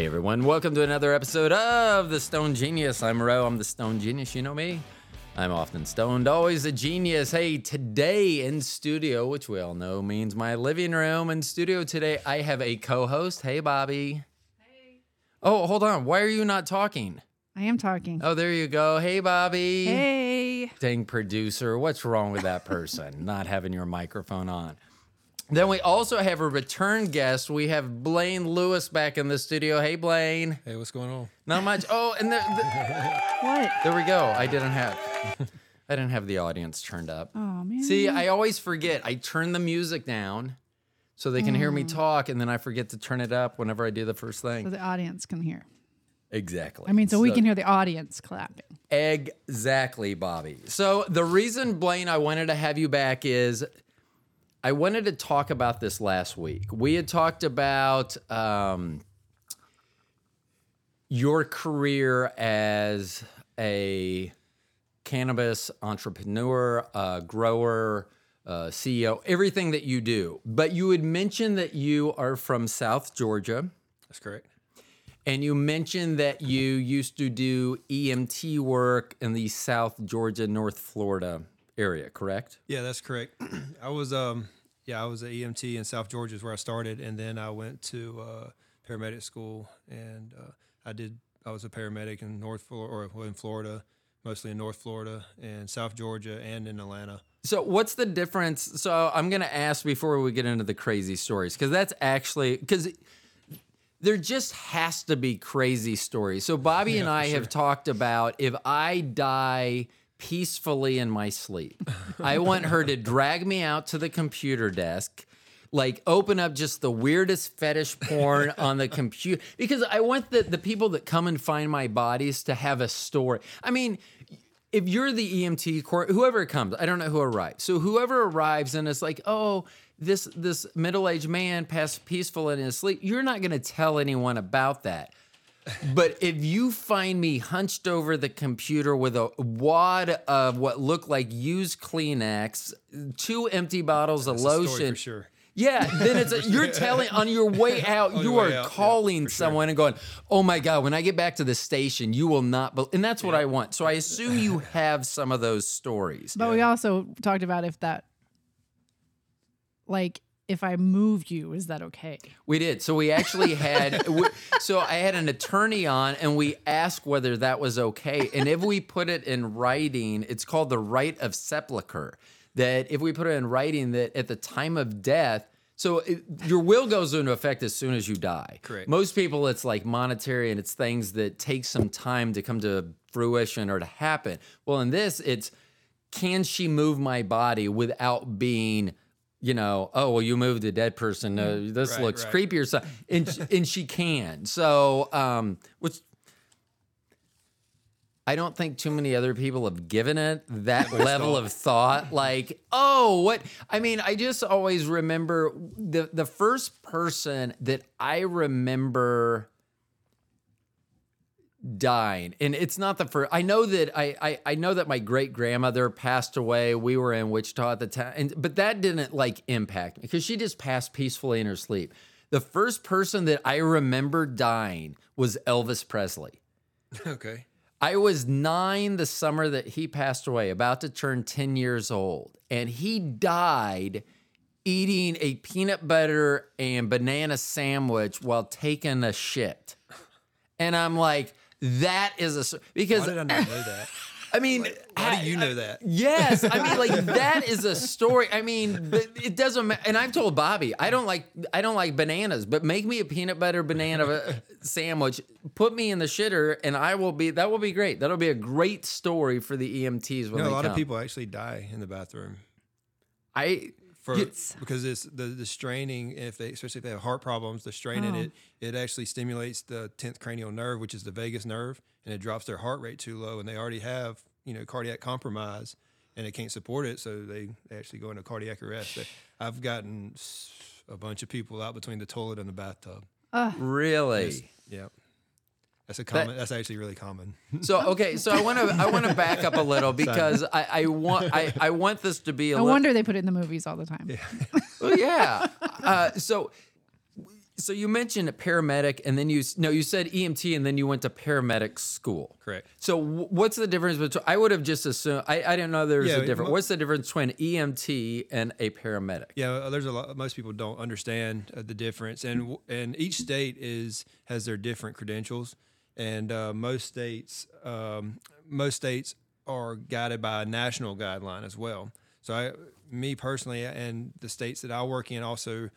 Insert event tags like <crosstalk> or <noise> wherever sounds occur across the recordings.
Hey everyone, welcome to another episode of The Stone Genius. I'm Ro, I'm the Stone Genius, you know me. I'm often stoned, always a genius. Hey, today in studio, which we all know means my living room. In studio today, I have a co host. Hey, Bobby. Hey. Oh, hold on. Why are you not talking? I am talking. Oh, there you go. Hey, Bobby. Hey. Dang producer, what's wrong with that person <laughs> not having your microphone on? Then we also have a return guest. We have Blaine Lewis back in the studio. Hey, Blaine. Hey, what's going on? Not much. Oh, and the, the, <laughs> What? there we go. I didn't have. I didn't have the audience turned up. Oh man. See, I always forget. I turn the music down so they can hear me mm. talk, and then I forget to turn it up whenever I do the first thing. so the audience can hear. Exactly. I mean, so, we can hear the audience clapping. Exactly, Bobby. So the reason, Blaine, I wanted to have you back is I wanted to talk about this last week. We had talked about um, your career as a cannabis entrepreneur, uh, grower, uh, CEO, everything that you do. But you had mentioned that you are from South Georgia. That's correct. And you mentioned that you used to do EMT work in the South Georgia, North Florida area, correct? Yeah, that's correct. <clears throat> I was um yeah, I was an EMT in South Georgia is where I started, and then I went to uh, paramedic school, and uh, I did. I was a paramedic in North Florida, or in Florida, mostly in North Florida and South Georgia, and in Atlanta. So, what's the difference? So, I'm going to ask before we get into the crazy stories, because that's actually, because there just has to be crazy stories. So, Bobby <laughs> and I have talked about if I die peacefully in my sleep, <laughs> I want her to drag me out to the computer desk. Like open up just the weirdest fetish porn <laughs> on the computer because I want the, the people that come and find my bodies to have a story. I mean, if you're the EMT court, whoever comes, I don't know who arrives. So whoever arrives and it's like, oh, this this middle aged man passed peaceful in his sleep, you're not going to tell anyone about that. But if you find me hunched over the computer with a wad of what look like used Kleenex, two empty bottles of That's a story lotion, for sure. yeah, then it's a, <laughs> you're telling on your way out, On you are way out, yeah, calling sure. someone and going, "Oh my god, when I get back to the station, you will not." Be-, and that's what I want. So I assume you <laughs> have some of those stories. But we also talked about if that, like, if I moved you, is that okay? We did. So we actually had. <laughs> we, so I had an attorney on, and we asked whether that was okay. And if we put it in writing, it's called the right of sepulcher. That if we put it in writing, that at the time of death. So it, your will goes into effect as soon as you die. Correct. Most people, it's like monetary, and it's things that take some time to come to fruition or to happen. Well, in this, it's can she move my body without being you know oh well you moved a dead person uh, this Right, looks right. creepy or something and, and she can so um which I don't think too many other people have given it that <laughs> level of thought. Like, oh, what? I mean, I just always remember the the first person that I remember dying and it's not the first i know that i i, I know that my great grandmother passed away we were in wichita at the time and but that didn't like impact me because she just passed peacefully in her sleep the first person that i remember dying was elvis presley <laughs> Okay. I was nine the summer that he passed away, about to turn 10 years old. And he died eating a peanut butter and banana sandwich while taking a shit. And I'm like, that is a. Because, Why did I not know that? <laughs> I mean, Why I- do you know that? Yes, I mean, like <laughs> that is a story. I mean, it doesn't. And I've told Bobby, I don't like, I don't like bananas, but make me a peanut butter banana uh, <laughs> sandwich, put me in the shitter, and I will be. That will be great. That'll be a great story for the EMTs when You know, they a lot come. of people actually die in the bathroom I for Yes. because it's the the straining. If they especially if they have heart problems, the strain in Oh. it it actually stimulates the tenth cranial nerve, which is the vagus nerve, and it drops their heart rate too low, and they already have you know cardiac compromise, and they can't support it, so they, they actually go into cardiac arrest. So I've gotten a bunch of people out between the toilet and the bathtub. really. Yeah, that's a common. that's actually really common. <laughs> So okay, so I want to I want to back up a little because I, I want I, I want this to be a No little, wonder they put it in the movies all the time. <laughs> Well, yeah. Uh, so So you mentioned a paramedic, and then you no, you said EMT, and then you went to paramedic school. Correct. So w- what's the difference between? I would have just assumed. I, I didn't know there was Yeah, a difference. mo- What's the difference between EMT and a paramedic? Yeah, uh, there's a lot. Most people don't understand uh, the difference, and and each state is has their different credentials, and uh, most states um, most states are guided by a national guideline as well. So I, me personally, and the states that I work in also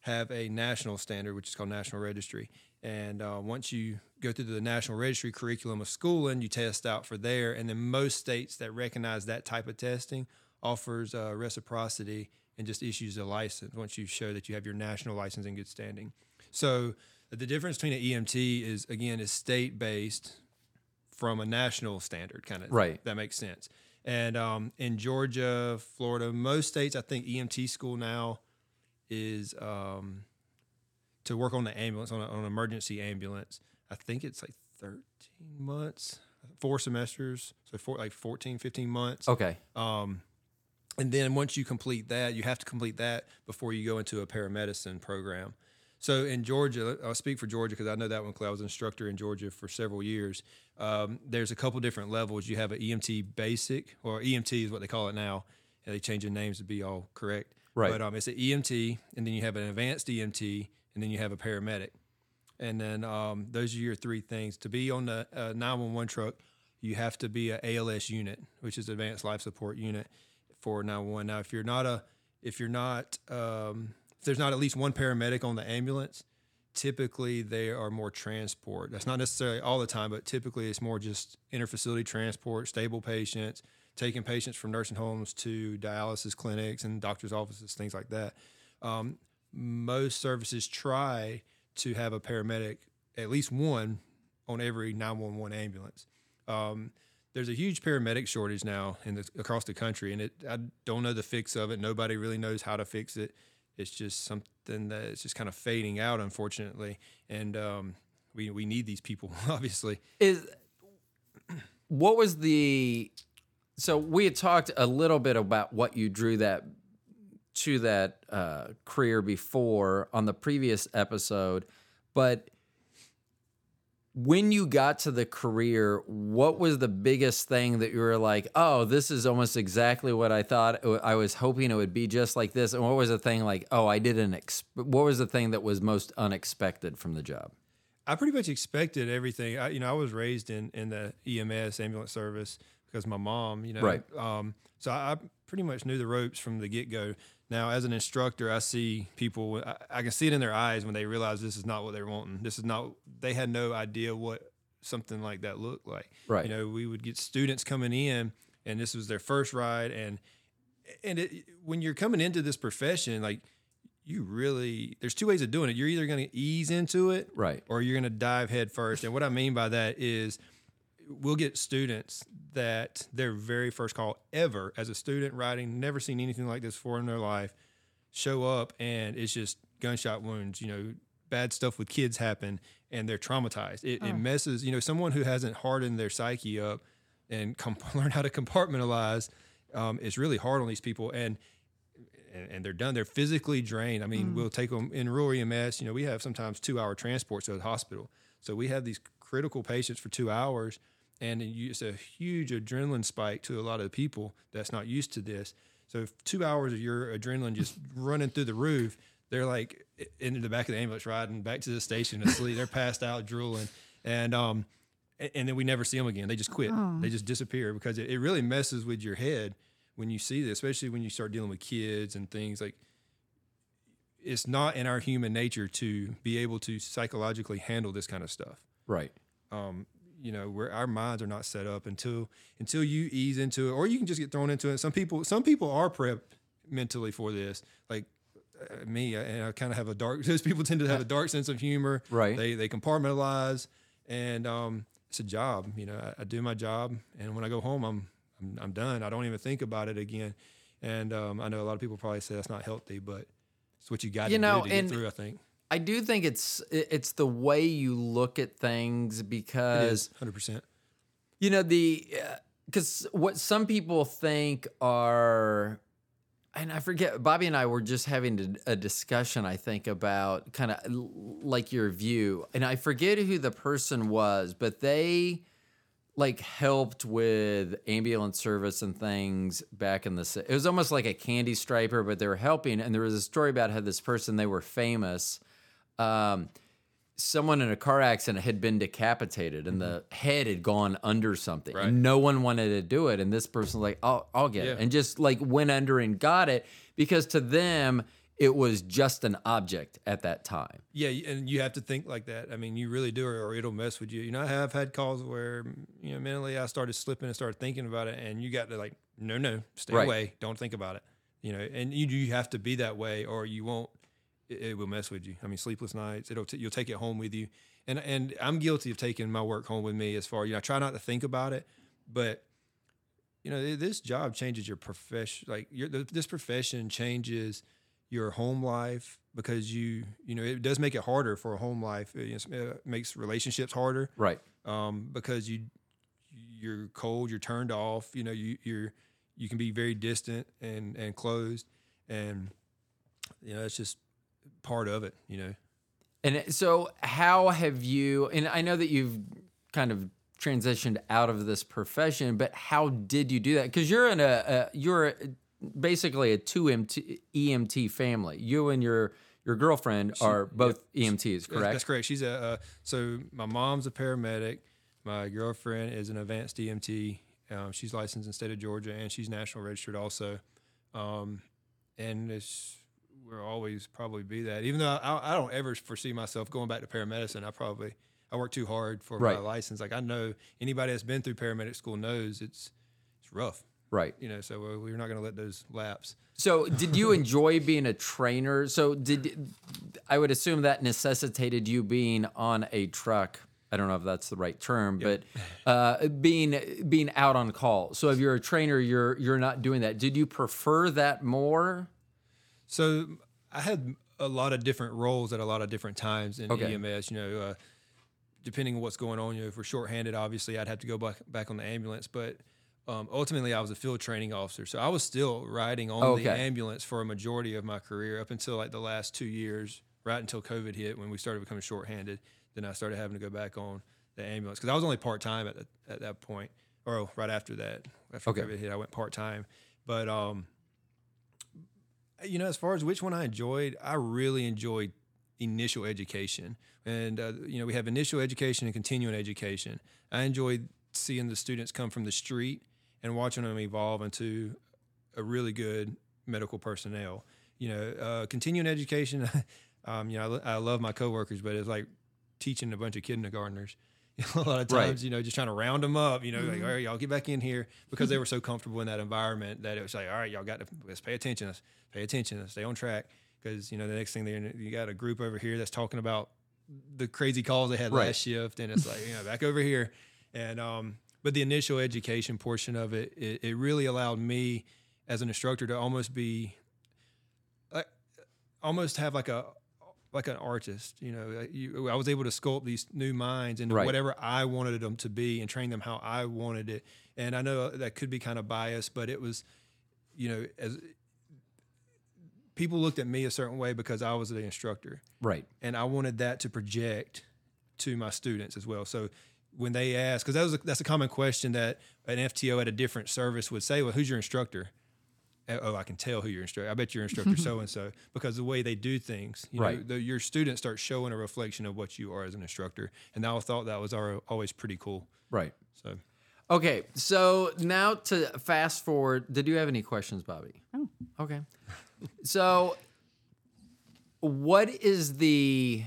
have a national standard, which is called National Registry. And uh, once you go through the National Registry curriculum of schooling, you test out for there. And then most states that recognize that type of testing offers uh, reciprocity and just issues a license once you show that you have your national license in good standing. So the difference between an EMT is again is state based from a national standard kind of Right. that makes sense. And um, in Georgia, Florida, most states, I think EMT school now is um, to work on the ambulance on, a, on an emergency ambulance. I think it's like 13 months, four semesters, so four, like 14, 15 months. Okay. Um, and then once you complete that, you have to complete that before you go into a paramedicine program. So in Georgia, I'll speak for Georgia because I know that one. 'cause I was an instructor in Georgia for several years. Um, there's a couple different levels. You have an EMT basic, or EMT is what they call it now. And they change the names to be all correct. Right. But um, it's an EMT, and then you have an advanced EMT, and then you have a paramedic. And then um, those are your three things. To be on the uh, 911 truck, you have to be an ALS unit, which is advanced life support unit for 911. Now, if you're not a, if you're not, um, if there's not at least one paramedic on the ambulance, typically they are more transport. That's not necessarily all the time, but typically it's more just interfacility transport, stable patients, taking patients from nursing homes to dialysis clinics and doctors' offices, things like that. Um, most services try to have a paramedic, at least one, on every 911 ambulance. Um, there's a huge paramedic shortage now in the, across the country, and it I don't know the fix of it. Nobody really knows how to fix it. It's just something that is just kind of fading out, unfortunately. And um, we we need these people, <laughs> obviously. Is what was the? So we had talked a little bit about what you drew that to that uh, career before on the previous episode, but when you got to the career, what was the biggest thing that you were like, oh, this is almost exactly what I thought I was hoping it would be just like this? And what was the thing like, oh, I didn't, ex- what was the thing that was most unexpected from the job? I pretty much expected everything. I, you know, I was raised in in the EMS ambulance service because my mom, you know, Right. Um, so I, I pretty much knew the ropes from the get go. Now, as an instructor, I see people. I, I can see it in their eyes when they realize this is not what they're wanting. This is not. They had no idea what something like that looked like. Right. You know, we would get students coming in, and this was their first ride, and and it, when you're coming into this profession, like you really, there's two ways of doing it. You're either going to ease into it, Right. or you're going to dive head first. And what I mean by that is we'll get students that their very first call ever as a student writing, never seen anything like this before in their life, show up and it's just gunshot wounds, you know, bad stuff with kids happen and they're traumatized. It, it messes, you know, someone who hasn't hardened their psyche up and comp- <laughs> learn how to compartmentalize um, is really hard on these people. And and, and they're done. They're physically drained. I mean, we'll take them in rural EMS. You know, we have sometimes two hour transports to the hospital. So we have these critical patients for two hours, and it's a huge adrenaline spike to a lot of people that's not used to this. So if two hours of your adrenaline just <laughs> running through the roof, they're like in the back of the ambulance riding back to the station asleep. they're passed out, drooling, and um, and then we never see them again. They just quit. They just disappear because it, it really messes with your head when you see this, especially when you start dealing with kids and things like. It's not in our human nature to be able to psychologically handle this kind of stuff Right. um, you know, where our minds are not set up until until you ease into it, or you can just get thrown into it. Some people, some people are prepped mentally for this, like uh, me, and I kind of have a dark. <laughs> Those people tend to have a dark sense of humor. Right. They they compartmentalize, and um, it's a job. You know, I, I do my job, and when I go home, I'm I'm, I'm done. I don't even think about it again. And um, I know a lot of people probably say that's not healthy, but it's what you got You to know, do to get through. I think I do think it's it's the way you look at things because hundred percent. you know the uh, because what some people think are and I forget, Bobby and I were just having a discussion, I think, about kind of like your view. And I forget who the person was, but they like helped with ambulance service and things back in the it was almost like a candy striper but they were helping and there was a story about how this person they were famous um, someone in a car accident had been decapitated and the head had gone under something Right. and no one wanted to do it and this person was like I'll, I'll get it and just like went under and got it because to them it was just an object at that time Yeah, and you have to think like that. I mean, you really do, or it'll mess with you. You know, I have had calls where you know mentally I started slipping and started thinking about it, and you got to like, no, no, stay Right. away, don't think about it. You know, and you you have to be that way, or you won't. It, it will mess with you. I mean, sleepless nights. It'll t- you'll take it home with you, and and I'm guilty of taking my work home with me. As far you know, I try not to think about it, but you know, this job changes your profession. Like your this profession changes your home life because you you know it does make it harder for a home life. It, it makes relationships harder right um, because you you're cold, you're turned off. You know, you you're you can be very distant and and closed, and you know it's just part of it. You know. And so, how have you? And I know that you've kind of transitioned out of this profession, but how did you do that? Because you're in a, a you're basically a two MT, EMT family. You and your your girlfriend are both EMTs, correct? That's correct. She's a uh, so my mom's a paramedic. My girlfriend is an advanced EMT. Um, she's licensed in the state of Georgia and she's national registered also. Um, and it's will always probably be that. Even though I, I don't ever foresee myself going back to paramedicine, I probably I work too hard for Right. my license. Like I know anybody that's been through paramedic school knows it's it's rough. Right. You know, so we're not going to let those lapse. So, <laughs> did you enjoy being a trainer? So, did I would assume that necessitated you being on a truck? I don't know if that's the right term, but uh, being being out on call. So, if you're a trainer, you're you're not doing that. Did you prefer that more? So I had a lot of different roles at a lot of different times in Okay. EMS. You know, uh, depending on what's going on. You know, if we're shorthanded, obviously I'd have to go back back on the ambulance. But um, ultimately, I was a field training officer, so I was still riding on the ambulance for a majority of my career up until like the last two years, right until COVID hit when we started becoming shorthanded. Then I started having to go back on the ambulance because I was only part time at, the- at that point, or right after that. After Okay. COVID hit, I went part time. But um, you know, as far as which one I enjoyed, I really enjoyed initial education. And, uh, you know, we have initial education and continuing education. I enjoyed seeing the students come from the street and watching them evolve into a really good medical personnel. You know, uh, continuing education, <laughs> um, you know, I, I love my coworkers, but it's like teaching a bunch of kindergartners. <laughs> a lot of times, Right. you know, just trying to round them up, you know, like, all right, y'all get back in here because they were so comfortable in that environment that it was like, all right, y'all got to let's pay attention, let's pay attention, let's stay on track. Because, you know, the next thing they you got a group over here that's talking about the crazy calls they had Right. last shift. And it's like, you know, back over here. And, um, but the initial education portion of it, it, it really allowed me as an instructor to almost be, like, almost have like a, like an artist, you know, you, I was able to sculpt these new minds into Right. whatever I wanted them to be and train them how I wanted it. And I know that could be kind of biased, but it was, you know, as people looked at me a certain way because I was the instructor Right. and I wanted that to project to my students as well. So when they ask, because that was a, that's a common question that an FTO at a different service would say, "Well, who's your instructor?" Uh, Oh, I can tell who your instructor. I bet your instructor so and so because the way they do things, you Right. know, the, your students start showing a reflection of what you are as an instructor, and I thought that was al- always pretty cool. Right. So Okay. So now to fast forward, did you have any questions, Bobby? Oh. Okay. So, what is the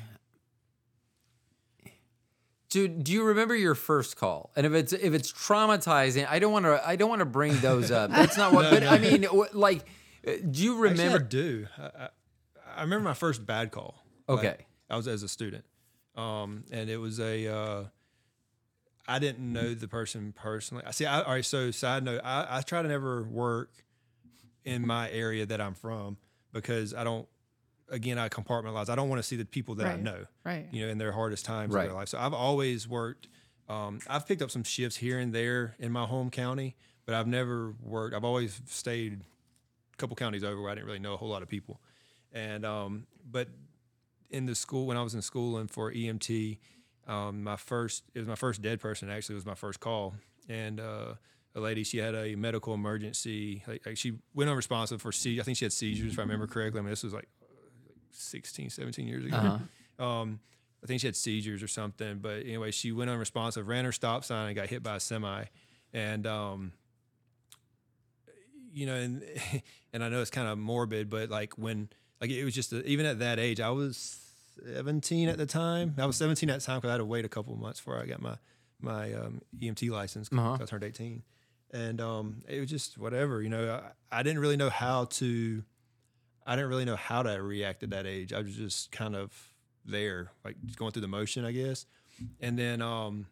do, do you remember your first call? And if it's if it's traumatizing, I don't want to I don't want to bring those up. <laughs> That's not what. but I mean, like, uh, do you Actually, remember? I do. I, I, I remember my first bad call. Like, Okay. I was as a student, um, and it was a. Uh, I didn't know the person personally. I see. I, all right. So, side note, I, I try to never work in my area that I'm from because I don't. Again, I compartmentalize. I don't want to see the people that I know Right. you know, in their hardest times Right. of their life. So I've always worked. Um, I've picked up some shifts here and there in my home county, but I've never worked. I've always stayed a couple counties over where I didn't really know a whole lot of people, and um, but in the school when I was in school and for EMT, um, my first it was my first dead person actually it was my first call, and uh, a lady she had a medical emergency like, like she went unresponsive for se- I think she had seizures if I remember correctly. I mean this was like 16, 17 years ago. Uh-huh. Um, I think she had seizures or something, but anyway, she went unresponsive, ran her stop sign, and got hit by a semi. And um, you know, and <laughs> and I know it's kind of morbid, but like when like it was just a, even at that age, I was 17 at the time. I was 17 at the time because I had to wait a couple of months before I got my my um, EMT license. 'cause Uh-huh. I turned 18, and um, it was just whatever. You know, I, I didn't really know how to. I didn't really know how to react at that age. I was just kind of there, like just going through the motion, I guess. And then, um,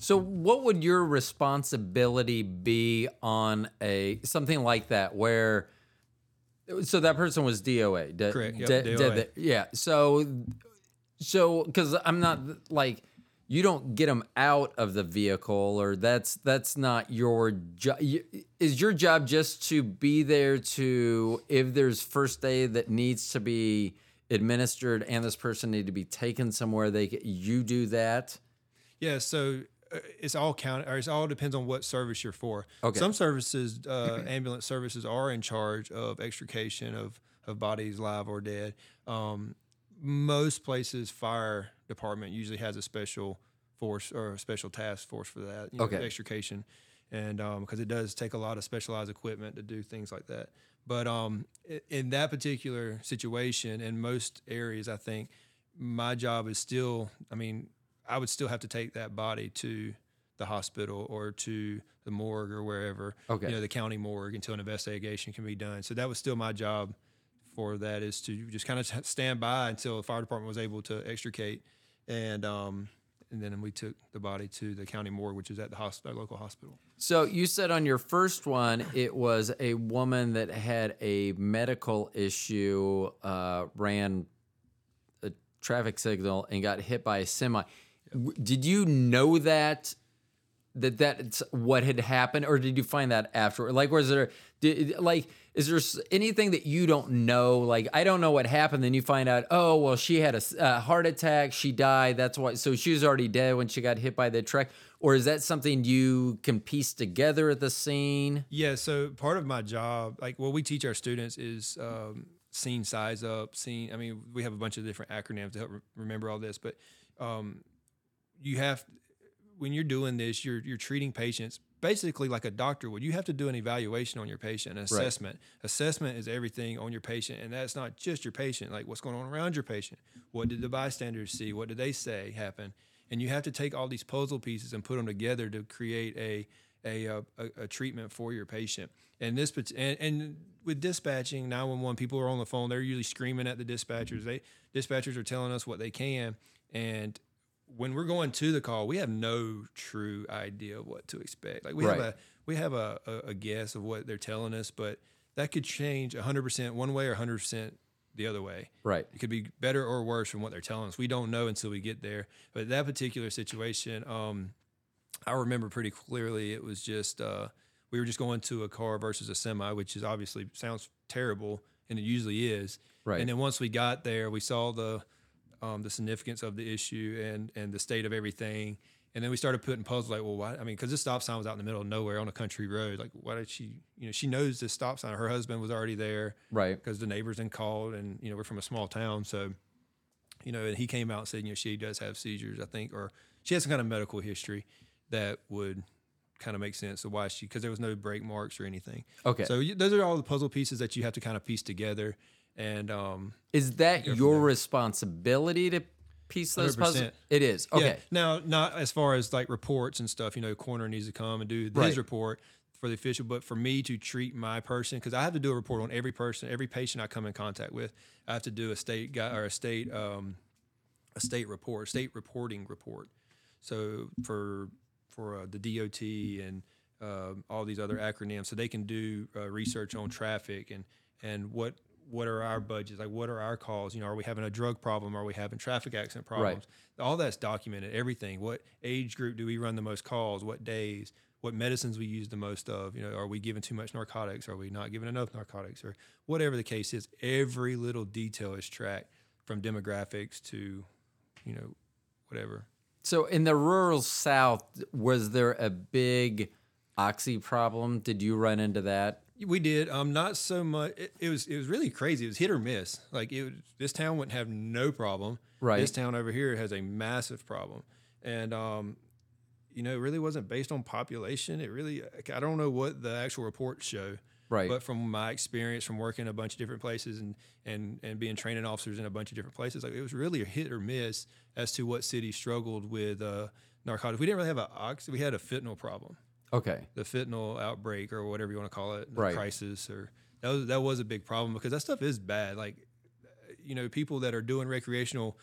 So, what would your responsibility be on a something like that where? So that person was DOA. de- Correct, yep, de- DOA. dead- yeah. So, so because I'm not like you don't get them out of the vehicle, or that's that's not your job. Is your job just to be there to if there's first aid that needs to be administered and this person need to be taken somewhere? They you do that. yeah, so uh, it's all count, or it's all depends on what service you're for. Okay. Some services, uh, <clears throat> ambulance services, are in charge of extrication of of bodies, live or dead. Um, most places, fire department usually has a special force or a special task force for that. You know, Okay. extrication, and because it does take a lot of specialized equipment to do things like that. But um, in that particular situation, in most areas, I think my job is still. I mean, I would still have to take that body to the hospital or to the morgue or wherever. Okay. You know, the county morgue until an investigation can be done. So that was still my job for that is to just kind of stand by until the fire department was able to extricate, and um, and then we took the body to the county morgue, which is at the hospital, local hospital. So you said on your first one, it was a woman that had a medical issue, uh, ran a traffic signal and got hit by a semi. W Did you know that? That that's what had happened, or did you find that afterward Like, was there, did, like, is there anything that you don't know? Like, I don't know what happened. Then you find out, oh, well, she had a heart attack. She died. That's why. So she was already dead when she got hit by the truck. Or is that something you can piece together at the scene? Yeah, so part of my job, like what we teach our students is um, scene size up, scene. I mean, we have a bunch of different acronyms to help re- remember all this, but um, you have when you're doing this, you're you're treating patients basically like a doctor would. You have to do an evaluation on your patient, an assessment. Assessment is everything on your patient, and that's not just your patient. Like what's going on around your patient. What did the bystanders see? What did they say happened? And you have to take all these puzzle pieces and put them together to create a a, a, a treatment for your patient. And this, and, and with dispatching, 911, people are on the phone. They're usually screaming at the dispatchers. They dispatchers are telling us what they can, and when we're going to the call, we have no true idea of what to expect. Like we have a we have a, a, a guess of what they're telling us, but that could change 100% one way or 100% the other way. Right. It could be better or worse from what they're telling us. We don't know until we get there. But that particular situation, um, I remember pretty clearly. It was just uh, we were just going to a car versus a semi, which is obviously sounds terrible, and it usually is. Right. And then once we got there, we saw the um, the significance of the issue and and the state of everything. And then we started putting puzzles like, well, why? I mean, because this stop sign was out in the middle of nowhere on a country road. Like, why did she? You know, she knows this stop sign. Her husband was already there Right. because the neighbors then called, and you know, we're from a small town, so you know, and he came out and said, you know, she does have seizures, I think, or she has some kind of medical history that would kind of make sense of why she, because there was no brake marks or anything. Okay. So you, those are all the puzzle pieces that you have to kind of piece together, and um, Is that your responsibility to piece those puzzles? 100%. It is. Yeah. Okay. Now, not as far as like reports and stuff. You know, corner needs to come and do Right. his report for the official, but for me to treat my person, because I have to do a report on every person, every patient I come in contact with. I have to do a state guy or a state um, a state report, state reporting report. So for for uh, the DOT and um, all these other acronyms, so they can do uh, research on traffic and and what what are our budgets like what are our calls you know are we having a drug problem are we having traffic accident problems all that's documented everything what age group do we run the most calls what days what medicines we use the most of. You know, are we giving too much narcotics? Are we not giving enough narcotics? Or whatever the case is, every little detail is tracked from demographics to, you know, whatever. So in the rural South, was there a big oxy problem? Did you run into that? We did. Um, not so much. It, it was it was really crazy. It was hit or miss. Like it, was- this town wouldn't have no problem. Right. This town over here has a massive problem, and um, you know, it really wasn't based on population. It really, I don't know what the actual reports show. Right. But from my experience from working in a bunch of different places and and and being training officers in a bunch of different places, like it was really a hit or miss as to what city struggled with uh, narcotics. We didn't really have a ox. We had a fentanyl problem Okay. the fentanyl outbreak or whatever you want to call it, the Right. crisis, or that was that was a big problem because that stuff is bad. Like, you know, people that are doing recreational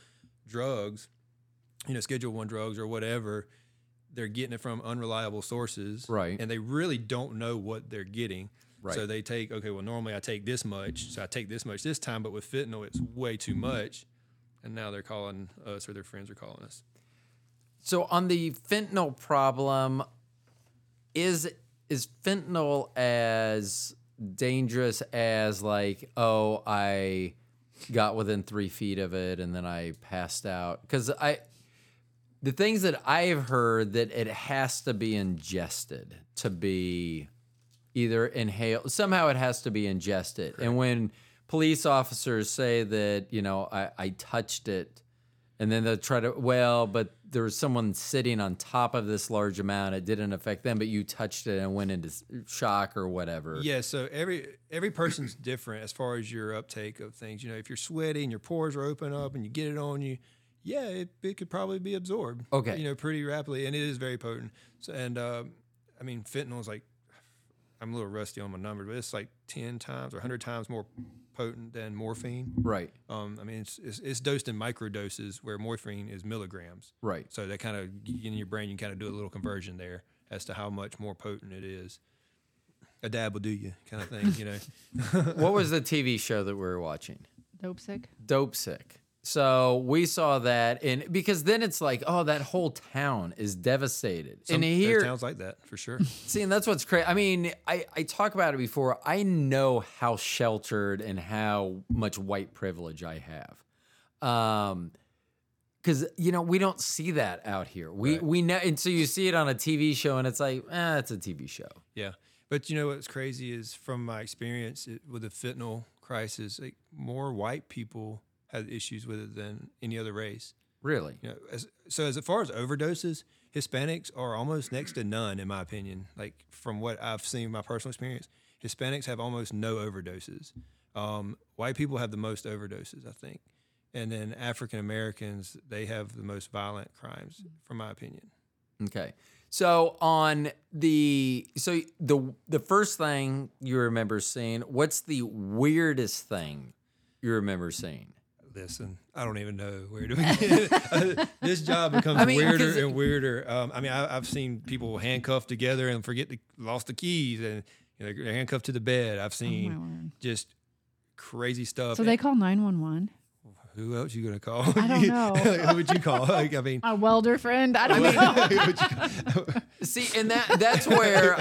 drugs, you know, Schedule One drugs or whatever, they're getting it from unreliable sources, Right. And they really don't know what they're getting. Right. So they take okay. Well, normally I take this much, so I take this much this time, but with fentanyl, it's way too much, and now they're calling us or their friends are calling us. So on the fentanyl problem, is is fentanyl as dangerous as like, oh, I got within three feet of it and then I passed out? Because I the things that I've heard that it has to be ingested to be either inhaled somehow it has to be ingested. And when police officers say that, you know, I, I touched it and then they'll try to well, but there was someone sitting on top of this large amount. It didn't affect them, but you touched it and went into shock or whatever. Yeah, so every every person's different as far as your uptake of things. You know, if you're sweaty and your pores are open up and you get it on you, yeah, it, it could probably be absorbed. Okay. you know, pretty rapidly, and it is very potent. So, and uh, I mean, fentanyl is like I'm a little rusty on my numbers, but it's like ten times or hundred times more potent than morphine. Right. Um, I mean, it's, it's it's dosed in micro doses where morphine is milligrams. Right. So that kind of in your brain, you kind of do a little conversion there as to how much more potent it is. A dab will do you, kind of thing, you know. <laughs> what was the TV show that we were watching? Dopesick. Dope Sick. So we saw that, and because then it's like, oh, that whole town is devastated. Some, and here, towns like that for sure. <laughs> See, and that's what's crazy. I mean, I, I talk about it before. I know how sheltered and how much white privilege I have. Um, because you know we don't see that out here. We Right. we know, and so you see it on a TV show, and it's like, eh, it's a TV show. yeah, but you know what's crazy is from my experience it, with the fentanyl crisis, like more white people had issues with it than any other race. Really? You know, as, so as far as overdoses, Hispanics are almost next to none, in my opinion. Like from what I've seen, my personal experience, Hispanics have almost no overdoses. Um, white people have the most overdoses, I think, and then African Americans they have the most violent crimes, from my opinion. Okay. So on the so the the first thing you remember seeing, what's the weirdest thing you remember seeing? Listen, I don't even know where to <laughs> begin. this job <laughs> becomes I mean, weirder 'cause- and weirder. Um, I mean, I, I've seen people handcuffed together and forget the lost the keys, and you know, they're handcuffed to the bed. I've Oh seen word. just crazy stuff. So they call 911. Who else you gonna call? I don't <laughs> know. Who would you call? Like, I mean, A welder friend. I don't know. who would you, call? See, and that that's where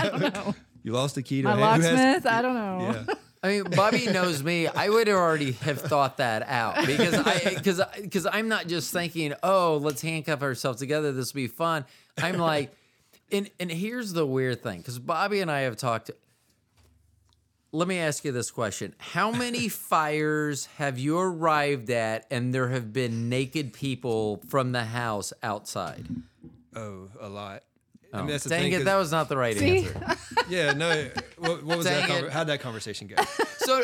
you lost the key to My a hand- who has- locksmith. I don't know. Yeah, I mean, Bobby knows me. I would already have thought that out because I because because I'm not just thinking, oh, let's handcuff ourselves together. This will be fun. I'm like, and and here's the weird thing because Bobby and I have talked. Let me ask you this question: How many <laughs> fires have you arrived at, and there have been naked people from the house outside? oh, a lot. I Oh, mean, that's the dang thing, it, 'cause- that was not the right See? answer. <laughs> yeah, no. What, what was that? Dang Conver- it. how'd that conversation go? <laughs> So,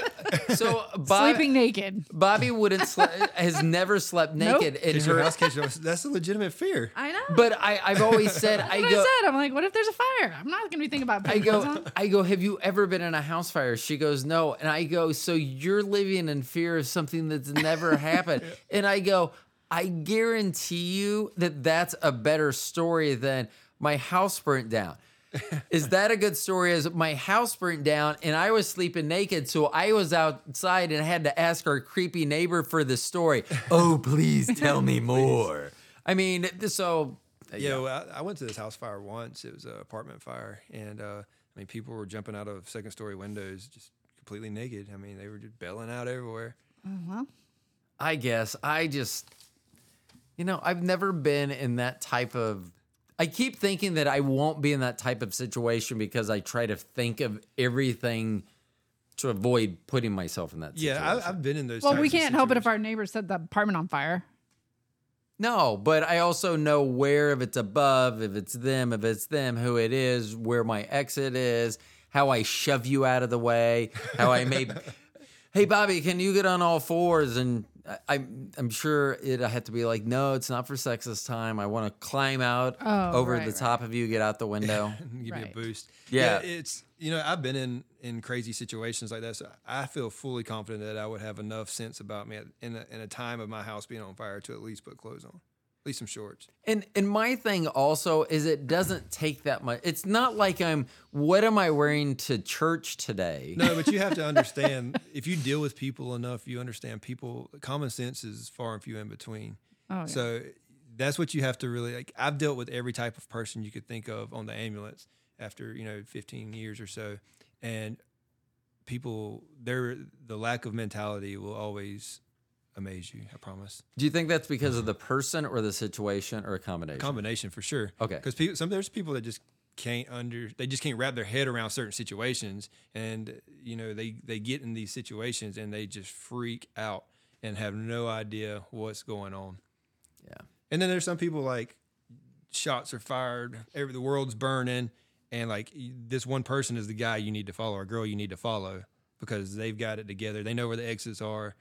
so Bob, Sleeping naked. Bobby wouldn't sle- has <laughs> never slept Nope. naked in Is your her house catching- That's a legitimate fear. I know. But I, I've always said, I That's go, I said. I'm like, what if there's a fire? I'm not going to be thinking about I go, on. I go, have you ever been in a house fire? She goes, no. And I go, so you're living in fear of something that's never happened. And I go, I guarantee you that that's a better story than my house burnt down. <laughs> Is that a good story? Is my house burnt down and I was sleeping naked, so I was outside and had to ask our creepy neighbor for the story. <laughs> oh, please tell me more. I mean, so Yeah, well, I, I went to this house fire once. It was an apartment fire, and uh, I mean, people were jumping out of second story windows just completely naked. I mean, they were just bailing out everywhere. well, I guess I just, you know, I've never been in that type of. I keep thinking that I won't be in that type of situation because I try to think of everything to avoid putting myself in that situation. Yeah, I, I've been in those. well, we types of can't help it if our neighbor set the apartment on fire. No, but I also know where, if it's above, if it's them, if it's them, who it is, where my exit is, how I shove you out of the way, how I may. <laughs> hey, Bobby, can you get on all fours? And I, I'm, I'm sure it I had to be like, no, it's not for sex this time. I want to climb out Oh, over right, the right. top of you, get out the window. <laughs> give me a boost. Yeah. it's you know I've been in in crazy situations like that, so I feel fully confident that I would have enough sense about me in a, in a time of my house being on fire to at least put clothes on, at least some shorts. And and my thing also is it doesn't take that much. It's not like I'm. What am I wearing to church today? No, but you have to understand <laughs> if you deal with people enough, you understand people. Common sense is far and few in between. Oh, yeah. So that's what you have to really like. I've dealt with every type of person you could think of on the ambulance after you know 15 years or so, and people, their the lack of mentality will always amaze you. I promise. Do you think that's because of the person or the situation or a combination? Combination for sure. Okay. Because people, some there's people that just can't under they just can't wrap their head around certain situations, and you know they they get in these situations and they just freak out and have no idea what's going on. yeah. And then there's some people like shots are fired, every the world's burning, and like this one person is the guy you need to follow or girl you need to follow because they've got it together. They know where the exits are.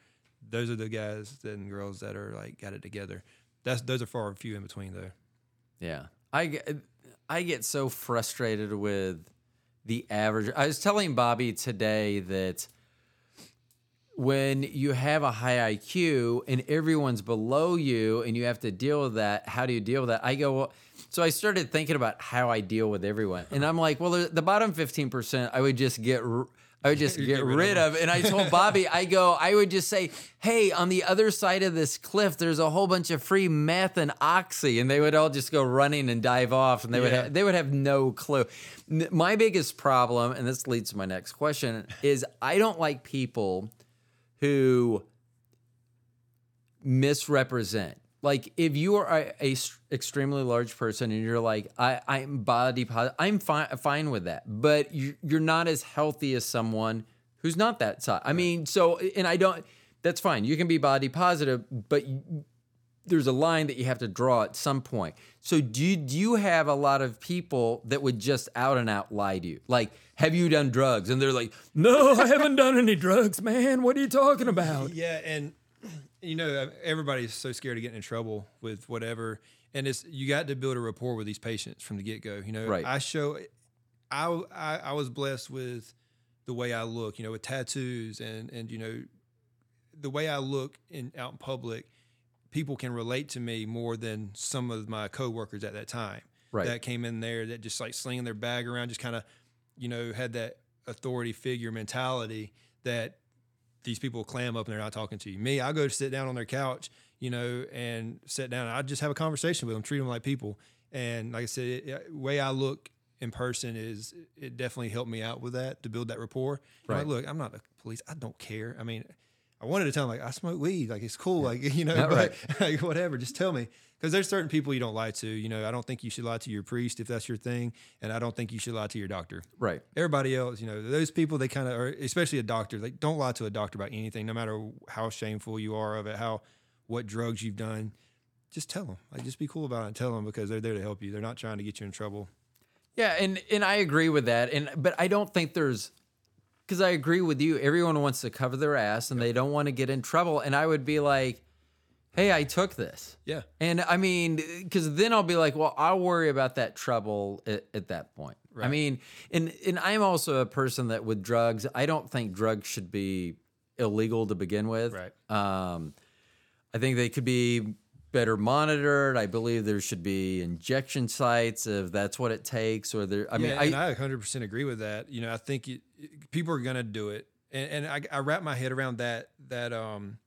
Those are the guys and girls that are like got it together. That's those are far and few in between though. Yeah. I I get so frustrated with the average. I was telling Bobby today that when you have a high IQ and everyone's below you and you have to deal with that, how do you deal with that? I go, well, so I started thinking about how I deal with everyone. And I'm like, well, the bottom 15%, I would just get. I would just get, rid rid of of. And I told <laughs> Bobby, I go, I would just say, hey, on the other side of this cliff, there's a whole bunch of free meth and oxy, and they would all just go running and dive off, and they would Yeah. have, they would have no clue. N- My biggest problem, and this leads to my next question, is I don't like people who misrepresent. Like if you are a, extremely large person and you're like I I'm body positive, I'm fine fine with that. But you, you're not as healthy as someone who's not that size. I mean, so and I don't. That's fine. You can be body positive, but you, there's a line that you have to draw at some point. So do you, do you have a lot of people that would just out and out lie to you? Like, have you done drugs? And they're like, no, I haven't done any drugs, man. What are you talking about? <laughs> Yeah, and you know uh, everybody's so scared of getting in trouble with whatever, and it's you got to build a rapport with these patients from the get go. You know, Right. I show, I, I I was blessed with the way I look. You know, with tattoos and and you know, the way I look in out in public, people can relate to me more than some of my coworkers at that time. Right. That came in there that just like slinging their bag around, just kind of, you know, had that authority figure mentality that these people clam up and they're not talking to you. Me, I go sit down on their couch, you know, and sit down. I just have a conversation with them, treat them like people. And like I said, it, way I look in person is it definitely helped me out with that to build that rapport. Right. Like, look, I'm not the police. I don't care. I mean, I wanted to tell them like I smoke weed, like it's cool, like <laughs> you know, but, <laughs> like, whatever. Just tell me because there's certain people you don't lie to. You know, I don't think you should lie to your priest if that's your thing, and I don't think you should lie to your doctor Right. everybody else, you know, those people they kind of are, especially a doctor. They don't lie to a doctor about anything, no matter how shameful you are of it, how what drugs you've done. Just tell them, like, just be cool about it and tell them because they're there to help you. They're not trying to get you in trouble. Yeah, and and I agree with that. And but I don't think there's because I agree with you. Everyone wants to cover their ass and they don't want to get in trouble. And I would be like, "Hey, I took this." Yeah, And I mean, because then I'll be like, well, I'll worry about that trouble at, at that point. Right. I mean, and and I'm also a person that with drugs, I don't think drugs should be illegal to begin with. Right. Um, I think they could be better monitored. I believe there should be injection sites if that's what it takes. Or there, I mean, I, I 100% agree with that. You know, I think it, people are gonna do it, and, and I, I wrap my head around that that um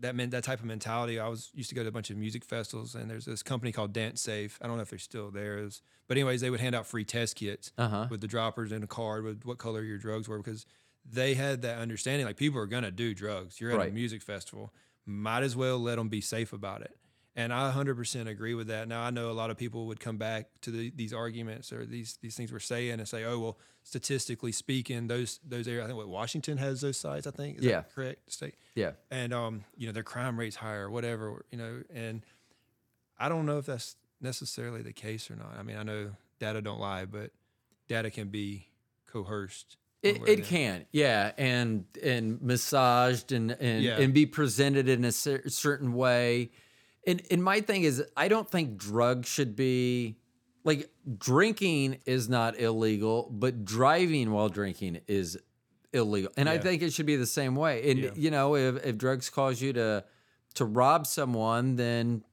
that meant that type of mentality. I was used to go to a bunch of music festivals, and there's this company called DanceSafe. I don't know if they're still there, but anyways, they would hand out free test kits Uh-huh. with the droppers and a card with what color your drugs were because they had that understanding. Like people are gonna do drugs. You're at Right. a music festival, might as well let them be safe about it. And I 100% agree with that. Now I know a lot of people would come back to the, these arguments or these these things we're saying and say, oh well, statistically speaking, those those areas. I think what Washington has those sites. I think is Yeah. that correct state Yeah. and um, you know their crime rates higher, whatever, you know, and I don't know if that's necessarily the case or not. I mean, I know data don't lie, but data can be coerced. It, it can, yeah, and and massaged and and, Yeah. and be presented in a cer- certain way. And and my thing is, I don't think drugs should be like drinking is not illegal, but driving while drinking is illegal. And I think it should be the same way. And Yeah. you know, if if drugs cause you to to rob someone, then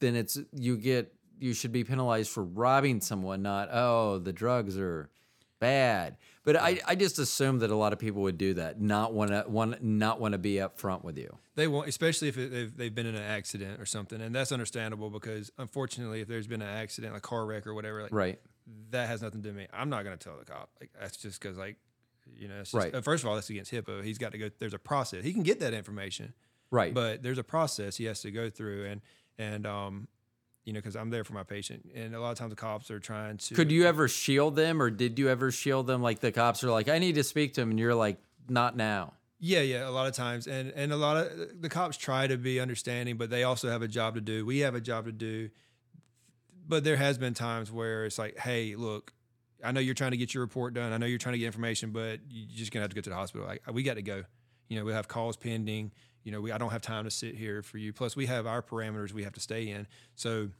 then it's you get you should be penalized for robbing someone, not oh the drugs are bad. But I, I just assume that a lot of people would do that, not want to want not want to be upfront with you. They want, especially if it, they've, they've been in an accident or something, and that's understandable because unfortunately, if there's been an accident, a car wreck or whatever, like, Right. that has nothing to do with me. I'm not going to tell the cop. Like that's just because like, you know, it's just, Right. first of all, that's against HIPAA. He's got to go. There's a process. He can get that information. Right. but there's a process he has to go through and and um you know because i'm there for my patient and a lot of times the cops are trying to Could you ever shield them or did you ever shield them? Like the cops are like, I need to speak to him and you're like, not now. yeah yeah a lot of times and and a lot of the cops try to be understanding but they also have a job to do. We have a job to do. But there has been times where it's like hey look i know you're trying to get your report done. I know you're trying to get information but you're just gonna have to go to the hospital. Like we got to go. You know we have calls pending you know we i don't have time to sit here for you. Plus we have our parameters we have to stay in. So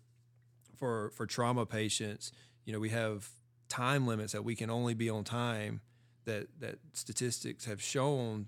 for for trauma patients you know we have time limits that we can only be on time that that statistics have shown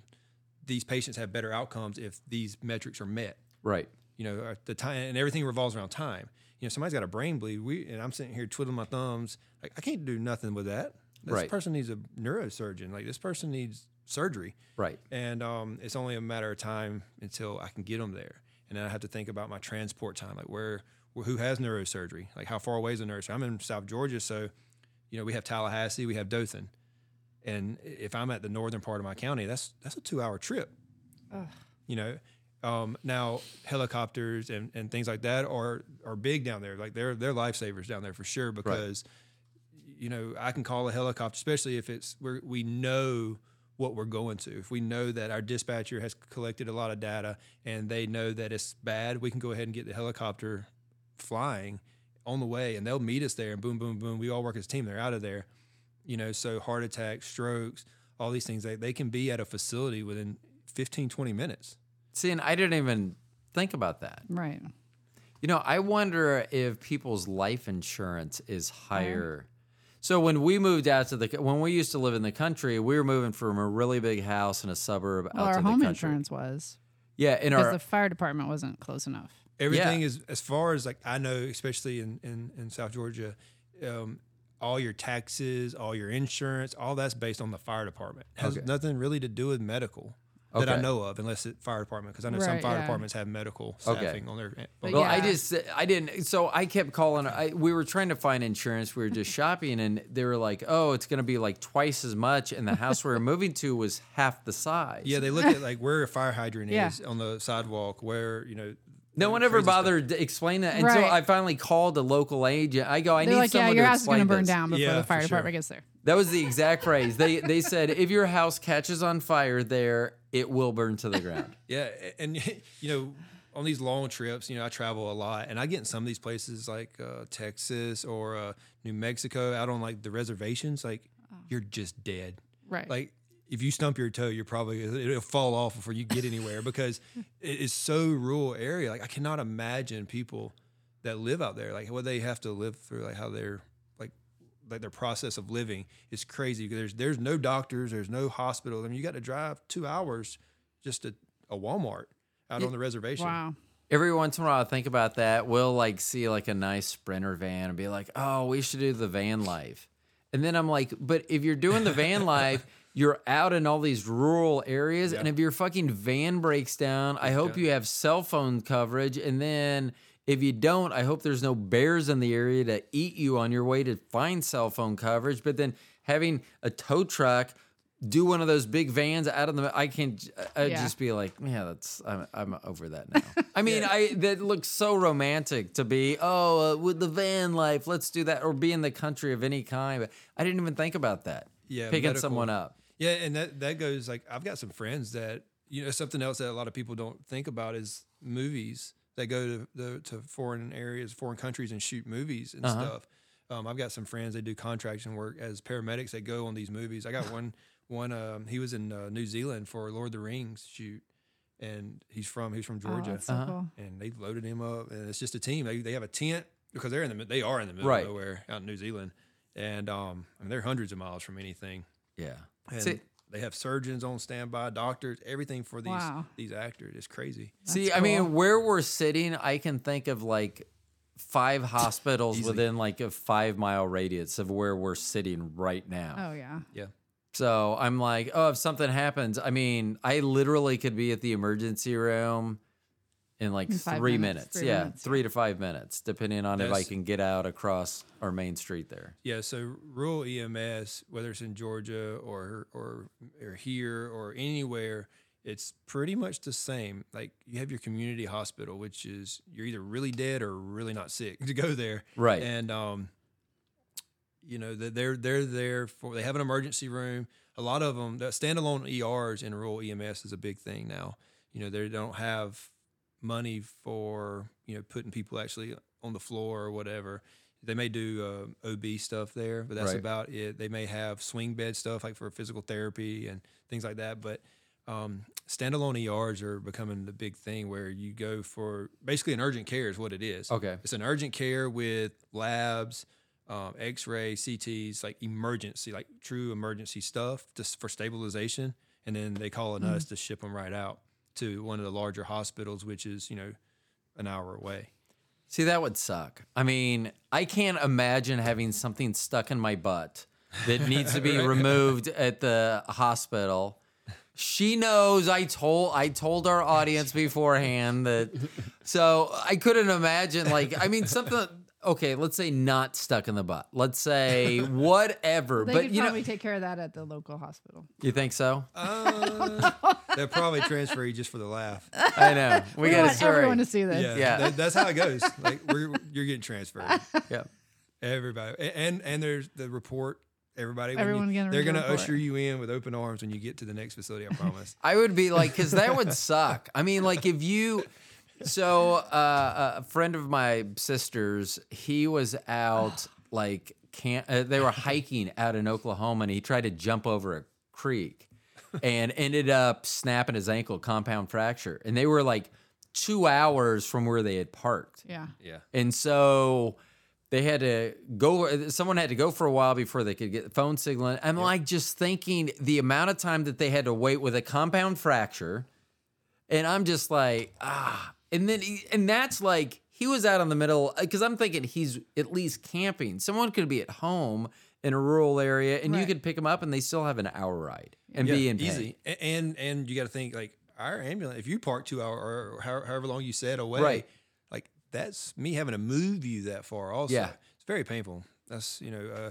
these patients have better outcomes if these metrics are met. Right. you know uh, the time and everything revolves around time. You know somebody's got a brain bleed we and i'm sitting here twiddling my thumbs like i can't do nothing with that. This Right. person needs a neurosurgeon. Like this person needs surgery Right. and um, it's only a matter of time until I can get them there. And then I have to think about my transport time, like where, where who has neurosurgery, like how far away is the neurosurgery? I'm in South Georgia, so you know we have Tallahassee, we have Dothan, and if I'm at the northern part of my county, that's that's a two hour trip. You know, um, now helicopters and, and things like that are are big down there. Like they're they're lifesavers down there for sure because you know, I can call a helicopter, especially if it's where we know what we're going to. If we know that our dispatcher has collected a lot of data and they know that it's bad, we can go ahead and get the helicopter flying on the way and they'll meet us there and boom, boom, boom. We all work as a team. They're out of there. You know, so heart attacks, strokes, all these things, they, they can be at a facility within 15, 20 minutes. See, and I didn't even think about that. Right. You know, I wonder if people's life insurance is higher. So when we moved out to the when we used to live in the country, we were moving from a really big house in a suburb Well, out our to the home country. insurance was Yeah, in because our the fire department wasn't close enough. Everything is as far as like I know, especially in in, in South Georgia, um, all your taxes, all your insurance, all that's based on the fire department. It has Okay. nothing really to do with medical that I know of, unless it's fire department. Because I know some fire yeah. departments have medical Okay. staffing on their. But Well, I just I didn't. So I kept calling. I we were trying to find insurance. We were just <laughs> shopping, and they were like, "Oh, it's going to be like twice as much." And the house we were moving to was half the size. Yeah, they look at like where a fire hydrant <laughs> Yeah. is on the sidewalk, where you know. No one ever crazy stuff. bothered to explain that until Right. I finally called a local agent. I go, I They're need like, yeah, someone your to house is going to explain burn this." down before Yeah, the fire department sure. gets there. That was the exact phrase. They they said if your house catches on fire there, it will burn to the ground. <laughs> Yeah, and <laughs> you know, on these long trips, you know, I travel a lot, and I get in some of these places like uh, Texas or uh, New Mexico, out on like the reservations, like you're just dead. Right. Like if you stump your toe, you're probably it'll fall off before you get anywhere because <laughs> it is so rural area. Like I cannot imagine people that live out there, like what they have to live through, like how they're like like their process of living is crazy. There's there's no doctors, there's no hospital. I mean, you got to drive two hours just to a Walmart out on the reservation. wow. Every once in a while, I think about that. We'll like see like a nice sprinter van and be like, "Oh, we should do the van life." And then I'm like, "But if you're doing the van <laughs> life, you're out in all these rural areas, and if your fucking van breaks down, I hope you have cell phone coverage, and then. If you don't, I hope there's no bears in the area to eat you on your way to find cell phone coverage. But then having a tow truck do one of those big vans out of the I can I'd Yeah. just be like, yeah, that's I'm I'm over that <laughs> now. I mean, I that looks so romantic to be oh uh, with the van life, let's do that or be in the country of any kind. But I didn't even think about that. Yeah, picking medical- someone up. Yeah, and that that goes like I've got some friends that you know something else that a lot of people don't think about is movies that go to the to foreign areas, foreign countries, and shoot movies and Uh-huh. stuff. Um, I've got some friends that do contracting work as paramedics that go on these movies. I got <laughs> one one um, he was in uh, New Zealand for Lord of the Rings shoot, and he's from he's from Oh, Georgia, that's so Uh-huh. cool. and they loaded him up, and it's just a team. They they have a tent because they're in the mid- they are in the middle Right. of nowhere out in New Zealand, and um, I mean they're hundreds of miles from anything. Yeah. And See- they have surgeons on standby, doctors, everything for these Wow. these actors. It's crazy. See, That's I mean, where we're sitting, I can think of like five <laughs> hospitals within like a five mile radius of where we're sitting right now. Oh yeah. Yeah. So I'm like, oh, if something happens, I mean, I literally could be at the emergency room in like In three minutes, minutes. three yeah, minutes, three to five minutes, depending on if I can get out across our main street there. Yeah. So rural EMS, whether it's in Georgia or or or here or anywhere, it's pretty much the same. Like you have your community hospital, which is you're either really dead or really not sick <laughs> to go there. Right. And um, you know that they're they're there for they have an emergency room. A lot of them, the standalone ERs in rural EMS is a big thing now. You know they don't have money for you know putting people actually on the floor or whatever. They may do uh, OB stuff there, but that's Right. about it. They may have swing bed stuff like for physical therapy and things like that. But um, standalone ERs are becoming the big thing where you go for basically an urgent care is what it is. Okay. It's an urgent care with labs, um, X-ray, CTs, like emergency, like true emergency stuff, just for stabilization, and then they call on us to ship them right out to one of the larger hospitals, which is you know an hour away. See, that would suck. I mean, I can't imagine having something stuck in my butt that needs to be <laughs> removed at the hospital. She knows I told I told our audience beforehand that so I couldn't imagine like I mean something okay, let's say not stuck in the butt. Let's say <laughs> whatever. They but could you know probably take care of that at the local hospital. you think so? Uh, <laughs> they'll probably transfer you just for the laugh. <laughs> I know. We, We got a want story. everyone to see this. Yeah, Yeah. that- that's how it goes. Like we're you're getting transferred. yeah. Everybody, and and there's the report. Everybody, when you- Everyone gonna they're going to report. usher you in with open arms when you get to the next facility. I promise. I would be like, because that would suck. I mean, like if you, so uh, a friend of my sister's, he was out like can uh, they were hiking out in Oklahoma, and he tried to jump over a creek, and ended up snapping his ankle, compound fracture, and they were like two hours from where they had parked. Yeah. yeah. And so they had to go, someone had to go for a while before they could get the phone signal. I'm like just thinking the amount of time that they had to wait with a compound fracture. And I'm just like, ah. And then, he, and that's like, he was out in the middle, because I'm thinking he's at least camping. Someone could be at home in a rural area and you could pick him up and they still have an hour ride and be in pain. easy. A- And and you got to think like our ambulance. If you park two hour or however long you said away, Right. like that's me having to move you that far. Also, Yeah. it's very painful. That's you know, uh,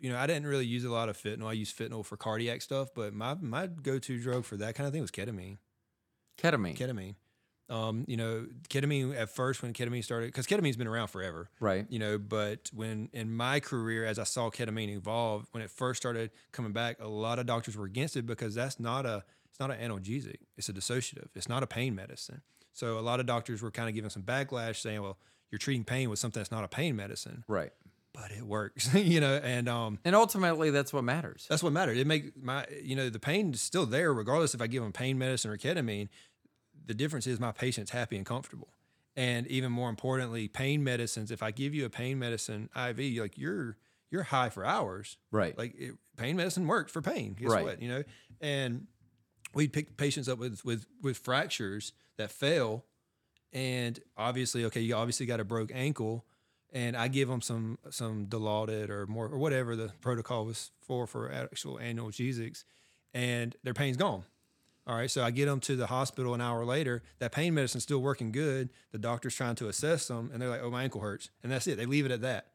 you know, I didn't really use a lot of fentanyl. I used fentanyl for cardiac stuff, but my my go to drug for that kind of thing was ketamine. Ketamine. Ketamine. Um, you know, ketamine at first when ketamine started, because ketamine's been around forever right. you know but when in my career as i saw ketamine evolve when it first started coming back a lot of doctors were against it because that's not a it's not an analgesic it's a dissociative it's not a pain medicine so a lot of doctors were kind of giving some backlash saying well you're treating pain with something that's not a pain medicine Right. but it works <laughs> you know and um And ultimately, that's what matters. that's what mattered. It make my you know the pain is still there regardless if I give them pain medicine or ketamine. The difference is my patient's happy and comfortable. And even more importantly, pain medicines. If I give you a pain medicine IV, like you're you're high for hours. Right. Like it, pain medicine works for pain. Guess Right. what? You know, and we'd pick patients up with with with fractures that fail, and obviously, okay, you obviously got a broke ankle, and I give them some some Dilaudid or more or whatever the protocol was for for actual annual analgesics, and their pain's gone. All right, so I get them to the hospital an hour later. That pain medicine's still working good. The doctor's trying to assess them, and they're like, "Oh, my ankle hurts," and that's it. They leave it at that.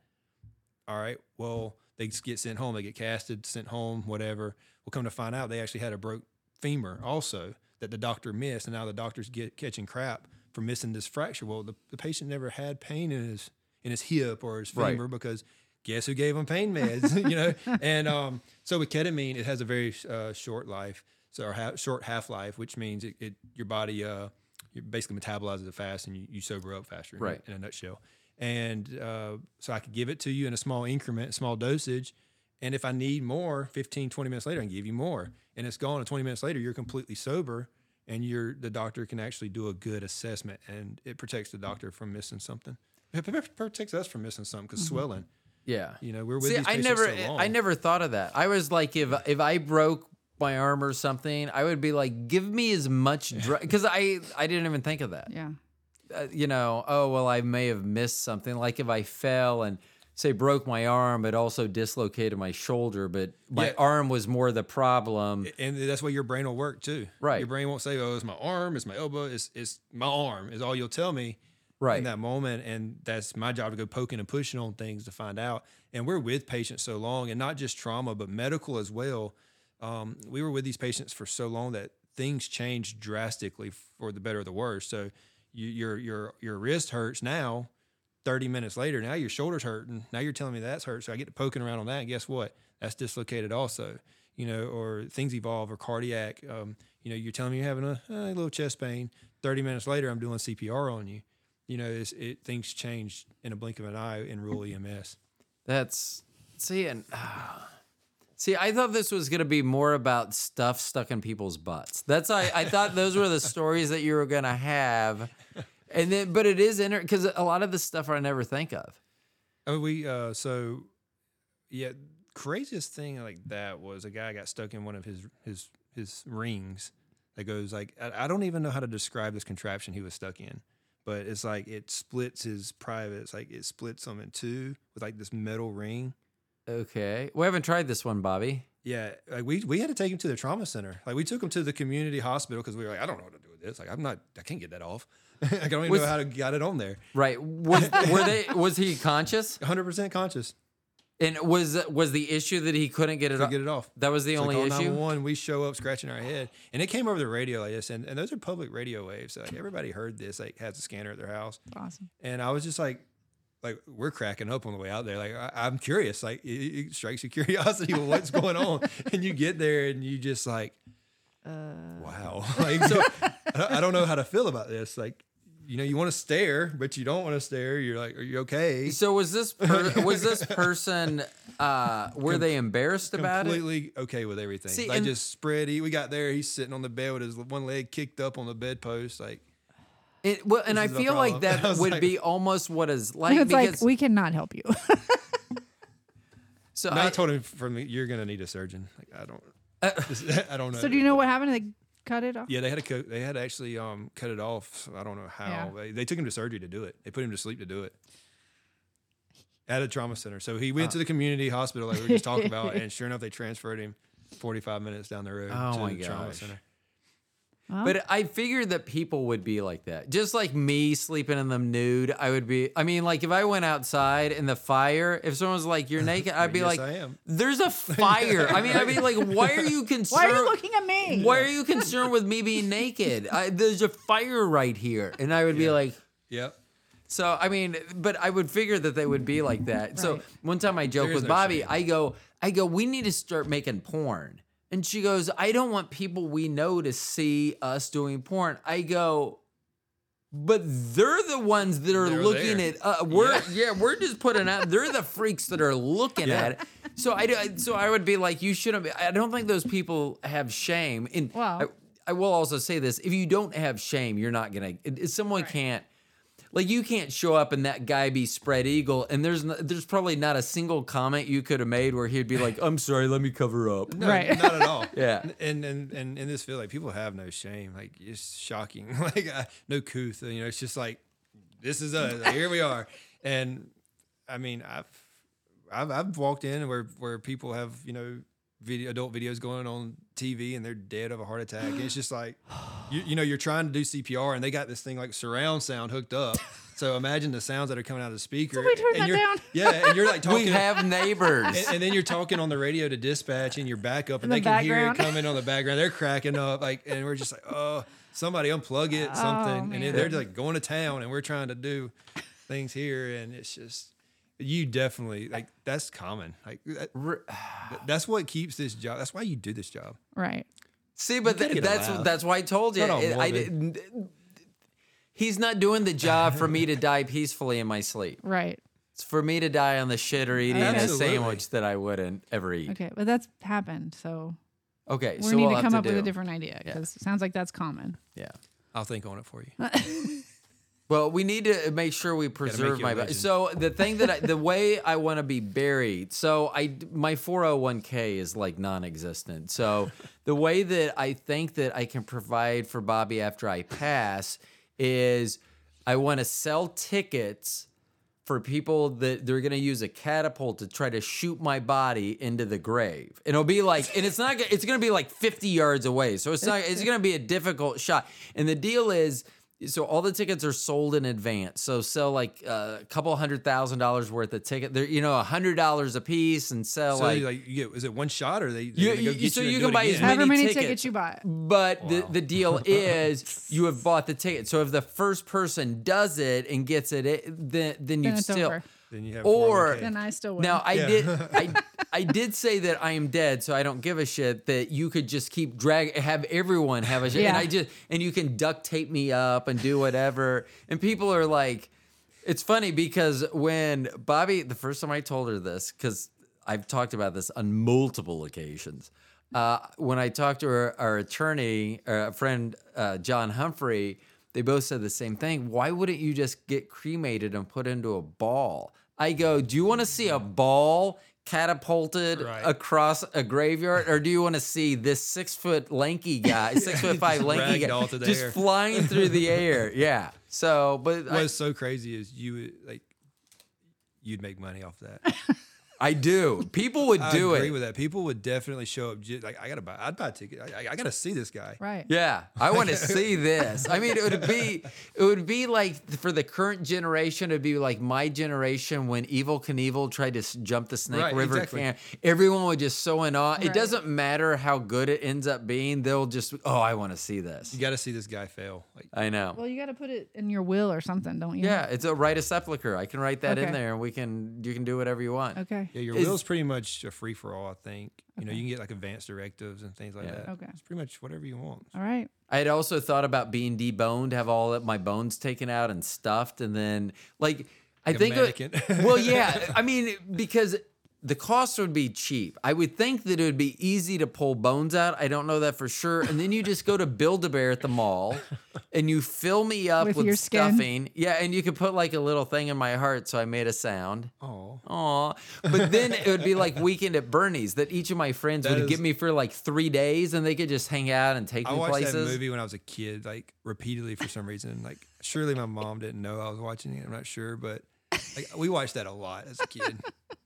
All right, well, they just get sent home. They get casted, sent home, whatever. We'll come to find out they actually had a broke femur also that the doctor missed, and now the doctor's get catching crap for missing this fracture. Well, the, the patient never had pain in his in his hip or his Right. femur because guess who gave him pain meds, <laughs> you know? And um, so with ketamine, it has a very uh, short life, so or ha- short half life, which means it, it your body uh, you basically metabolizes it fast and you, you sober up faster. in a- Right. In a nutshell. And uh, so I could give it to you in a small increment, small dosage. And if I need more, 15, 20 minutes later, I can give you more. And it's gone. And 20 minutes later, you're completely sober and you're the doctor can actually do a good assessment and it protects the doctor from missing something. It protects us from missing something because swelling. Yeah. You know, we're with See, I never, so. I never thought of that. I was like, if if I broke my arm or something, I would be like, give me as much drug because I I didn't even think of that. Yeah. Uh, you know, oh well, I may have missed something. Like if I fell and say broke my arm, but also dislocated my shoulder, but my Yeah. arm was more the problem. and that's why your brain will work too. Right. Your brain won't say, "Oh, it's my arm, it's my elbow, it's it's my arm." Is all you'll tell me Right. in that moment, and that's my job to go poking and pushing on things to find out. And we're with patients so long, and not just trauma, but medical as well. Um, we were with these patients for so long that things changed drastically for the better or the worse. So you, your your your wrist hurts now. 30 minutes later, now your shoulder's hurting. Now you're telling me that's hurt. So I get to poking around on that. Guess what? That's dislocated also. You know, or things evolve or cardiac. Um, you know, you're telling me you're having a, a little chest pain. 30 minutes later, I'm doing CPR on you. You know, it things change in a blink of an eye in rural EMS. That's see and see. I thought this was gonna be more about stuff stuck in people's butts. That's I. I thought those were the <laughs> stories that you were gonna have, and then but it is inter because a lot of the stuff I never think of. I mean, we uh, so yeah, craziest thing like that was a guy got stuck in one of his his his rings that goes like I, I don't even know how to describe this contraption he was stuck in, but it's like it splits his private. It's like it splits them in two with like this metal ring. Okay, we haven't tried this one, Bobby. Yeah, like we we had to take him to the trauma center. Like we took him to the community hospital because we were like, I don't know what to do with this. Like I'm not, I can't get that off. <laughs> like, I don't even Was- know how to get it on there. Right? Was were they? Was he conscious? <laughs> 100 percent conscious And was was the issue that he couldn't get it? to off? get it off. That was the So only call issue. 911, we show up scratching our head, and it came over the radio like this, and, and those are public radio waves. So like everybody heard this, like has a scanner at their house, Awesome. and I was just like, like we're cracking up on the way out there. Like I, I'm curious, like it, it strikes your <laughs> curiosity with what's going on, <laughs> and you get there and you just like, wow, <laughs> like so. I don't- know how to feel about this. Like, you know, you want to stare, but you don't want to stare. You're like, are you okay? So was this per, was this person? Uh, were they embarrassed about it? completely okay with everything. See, like and- just spread. He, we got there. He's sitting on the bed with his one leg kicked up on the bedpost. Like It, well, and I feel like <laughs> that would like- be almost what is <laughs> like it's like because we cannot help you. <laughs> so no, I, I told him from me, you're gonna need a surgeon. Like I don't, I don't know. so do you know what happened? They cut it off. Yeah, they had to they had to actually um cut it off. I don't know how. Yeah. They, they took him to surgery to do it. They put him to sleep to do it. At a trauma center. So he went to the community hospital like we were just talking about, and sure enough, they transferred him 45 minutes down the road Oh to my the trauma center. But I figured that people would be like that. Just like me sleeping in the nude, I would be. I mean, like if I went outside in the fire, if someone was like, "You're <laughs> naked," I'd be Yes, like, I am. "There's a <laughs> fire." I mean, I'd be like, "Why are you concerned?" <laughs> why are you looking at me? Why are you concerned with me being naked? I, there's a fire right here, and I would be like. Yep. So I mean, but I would figure that they would be like that. So one time I joke There is with no Bobby, shame. I go, I go, we need to start making porn. And she goes, I don't want people we know to see us doing porn. I go, but they're the ones that are They're looking there. at. Uh, we're yeah. we're just putting out. They're the freaks that are looking Yeah. at it. So I do- so I would be like, you shouldn't. Be, I don't think those people have shame. And Well- I, I will also say this: if you don't have shame, you're not gonna. If someone can't like you can't show up and that guy be spread eagle and there's no, there's probably not a single comment you could have made where he'd be like i'm sorry let me cover up No, Right. not at all. <laughs> Yeah. And and and in this field, like people have no shame. Like it's shocking. <laughs> Like uh, no couth. You know, it's just like this is us. Like, here we are. And I mean, I've, I've I've walked in where where people have you know video adult videos going on TV and they're dead of a heart attack. And it's just like, <sighs> you, you know, you're trying to do CPR and they got this thing like surround sound hooked up. So imagine the sounds that are coming out of the speaker. Somebody turn and that down. Yeah, and you're like <laughs> talking. We have <laughs> neighbors. and, and then you're talking on the radio to dispatch and your backup, and In they the can hear it coming on the background. They're cracking up, like, and we're just like, oh, somebody unplug it, oh, something, and then they're like going to town, and we're trying to do things here, and it's just, you definitely like that's common, like <sighs> that, that's what keeps this job. That's why you do this job. Right. See, but th- that's laugh. that's why I told you. It- I didn't. He's not doing the job for me to <laughs> die peacefully in my sleep. Right. It's for me to die on the shit or eating Absolutely. a sandwich that I wouldn't ever eat. Okay. But that's happened. So Okay, we so need we'll to have come to up with a different idea because it sounds like that's common. Yeah. I'll think on it for you. <laughs> Well, we need to make sure we preserve my. Ba- so the thing that I, the <laughs> way I want to be buried. So I my four hundred one k is like non-existent. So the way that I think that I can provide for Bobby after I pass is I want to sell tickets for people that they're going to use a catapult to try to shoot my body into the grave. And it'll be like, and it's not, gonna- it's going to be like 50 yards away. So it's not, it's going to be a difficult shot. And the deal is, so all the tickets are sold in advance. So sell like uh, a couple hundred thousand dollars worth of ticket. They're, you know, a hundred dollars a piece and sell So like, like, you get, is it one shot or they? You- they're go you- get so you, you can buy as many However many tickets. tickets you buy. But the, the deal <laughs> is you have bought the ticket. So if the first person does it and gets it, it then then you Then it's still over. Then you have or 401k. Then I still win. now I Yeah. did <laughs> I I did say that I am dead, so I don't give a shit that you could just keep drag have everyone have a shit. And Yeah. I just and you can duct tape me up and do whatever. And people are like it's funny because when Bobby the first time I told her this, because I've talked about this on multiple occasions. Uh, when I talked to her, our attorney, uh, a friend, uh, John Humphrey, they both said the same thing. Why wouldn't you just get cremated and put into a ball? I go, do you want to see a mm-hmm. ball catapulted Right. across a graveyard, or do you want to see this six foot lanky guy, <laughs> six foot five lanky guy, just air. flying through the air? <laughs> Yeah. So, but I, What's so crazy is you would, like you'd make money off that. <laughs> I do. People would do it. I do agree it. with that. People would definitely show up. ju- Like I gotta buy. I'd buy a ticket. I, I, I gotta see this guy. right. Yeah, I want to <laughs> see this. I mean, it would be, it would be like for the current generation, it'd be like my generation when Evel Knievel tried to s- jump the Snake Right, River. exactly. Can. Everyone would just so in awe. It Right. doesn't matter how good it ends up being; they'll just, oh, I want to see this. You got to see this guy fail. Like I know. Well, you got to put it in your will or something, don't you? yeah, it's a write a sepulcher. I can write that in Okay. there, and we can, you can do whatever you want. Okay. Yeah, your Is- will's pretty much a free for all. I think. You know, you can get like advanced directives and things like Yeah. that. Okay. It's pretty much whatever you want. All right. I had also thought about being deboned, have all of my bones taken out and stuffed, and then like I Like a think. it- mannequin. well, <laughs> yeah, I mean because the cost would be cheap. I would think that it would be easy to pull bones out. I don't know that for sure. And then you just go to Build a Bear at the mall, and you fill me up With with, your skin? stuffing. Yeah, and you could put like a little thing in my heart, so I made a sound. Oh, Aw. But then it would be like weekend at Bernie's that each of my friends That would is- give me for like three days and they could just hang out and take places. I me watched places. that movie when I was a kid, like repeatedly for some reason. Like surely my mom didn't know I was watching it. I'm not sure, but like we watched that a lot as a kid. <laughs>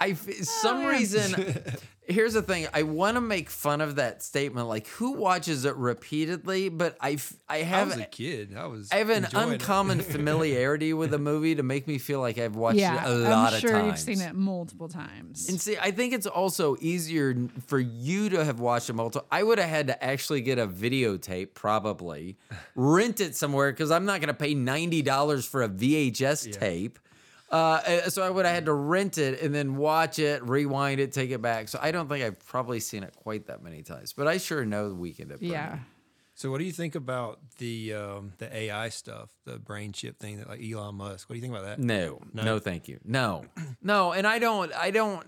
I some oh, reason <laughs> here's the thing I want to make fun of that statement like who watches it repeatedly but I I I have was a kid. I was. I have an uncommon <laughs> familiarity with a movie to make me feel like I've watched yeah. it a lot I'm of sure times. you've seen it multiple times. And see, I think it's also easier for you to have watched it multiple. I would have had to actually get a videotape, probably <laughs> rent it somewhere because I'm not going to pay ninety dollars for a VHS tape. Uh, uh, so I would have had to rent it and then watch it, rewind it, take it back. So I don't think I've probably seen it quite that many times, but I sure know the weekend at Bernie. yeah. So what do you think about the um, the AI stuff, the brain chip thing that like Elon Musk? What do you think about that? No, no, No? thank you. No, <clears throat> no, and I don't, I don't,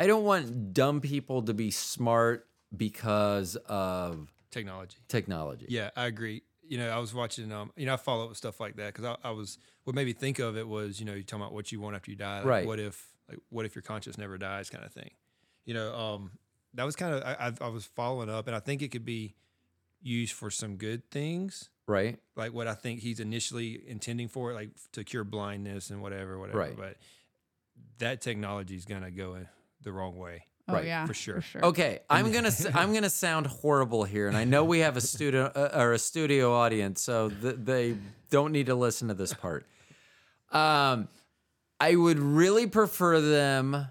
I don't want dumb people to be smart because of Technology. technology. Yeah, I agree. You know, I was watching. Um, you know, I follow up with stuff like that because I, I was. What made me think of it was, you know, you're talking about what you want after you die. Like, Right. What if, like, what if your conscience never dies, kind of thing. You know, um, that was kind of. I, I, I was following up, and I think it could be used for some good things. right? like what I think he's initially intending for, like to cure blindness and whatever, whatever. Right. But that technology is gonna go in the wrong way. Oh Right, yeah, for sure. For sure. Okay, I'm gonna I'm gonna sound horrible here, and I know we have a studio <laughs> uh, or a studio audience, so th- they don't need to listen to this part. Um, I would really prefer them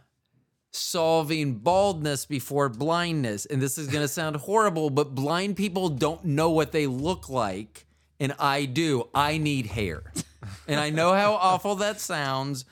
solving baldness before blindness, and this is gonna sound horrible, but blind people don't know what they look like, and I do. I need hair, and I know how awful that sounds,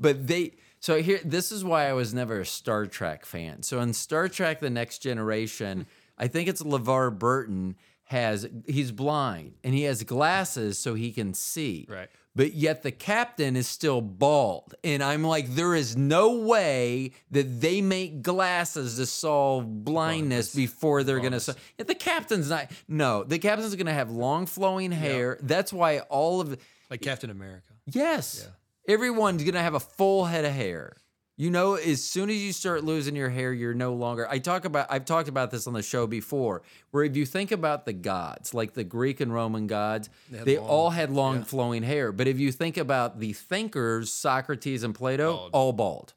but they. So here, this is why I was never a Star Trek fan. So in Star Trek: The Next Generation, <laughs> I think it's LeVar Burton has he's blind and he has glasses so he can see. Right. But yet the captain is still bald. And I'm like, there is no way that they make glasses to solve blindness before they're going to. So- yeah, the captain's not. No, the captain's going to have long flowing hair. That's why all of. Like Captain America. Yes. Everyone's going to have a full head of hair. You know, as soon as you start losing your hair, you're no longer. I talk about. I've talked about this on the show before. Where if you think about the gods, like the Greek and Roman gods, they, had long- all had long flowing hair. But if you think about the thinkers, Socrates and Plato, Bald. all bald.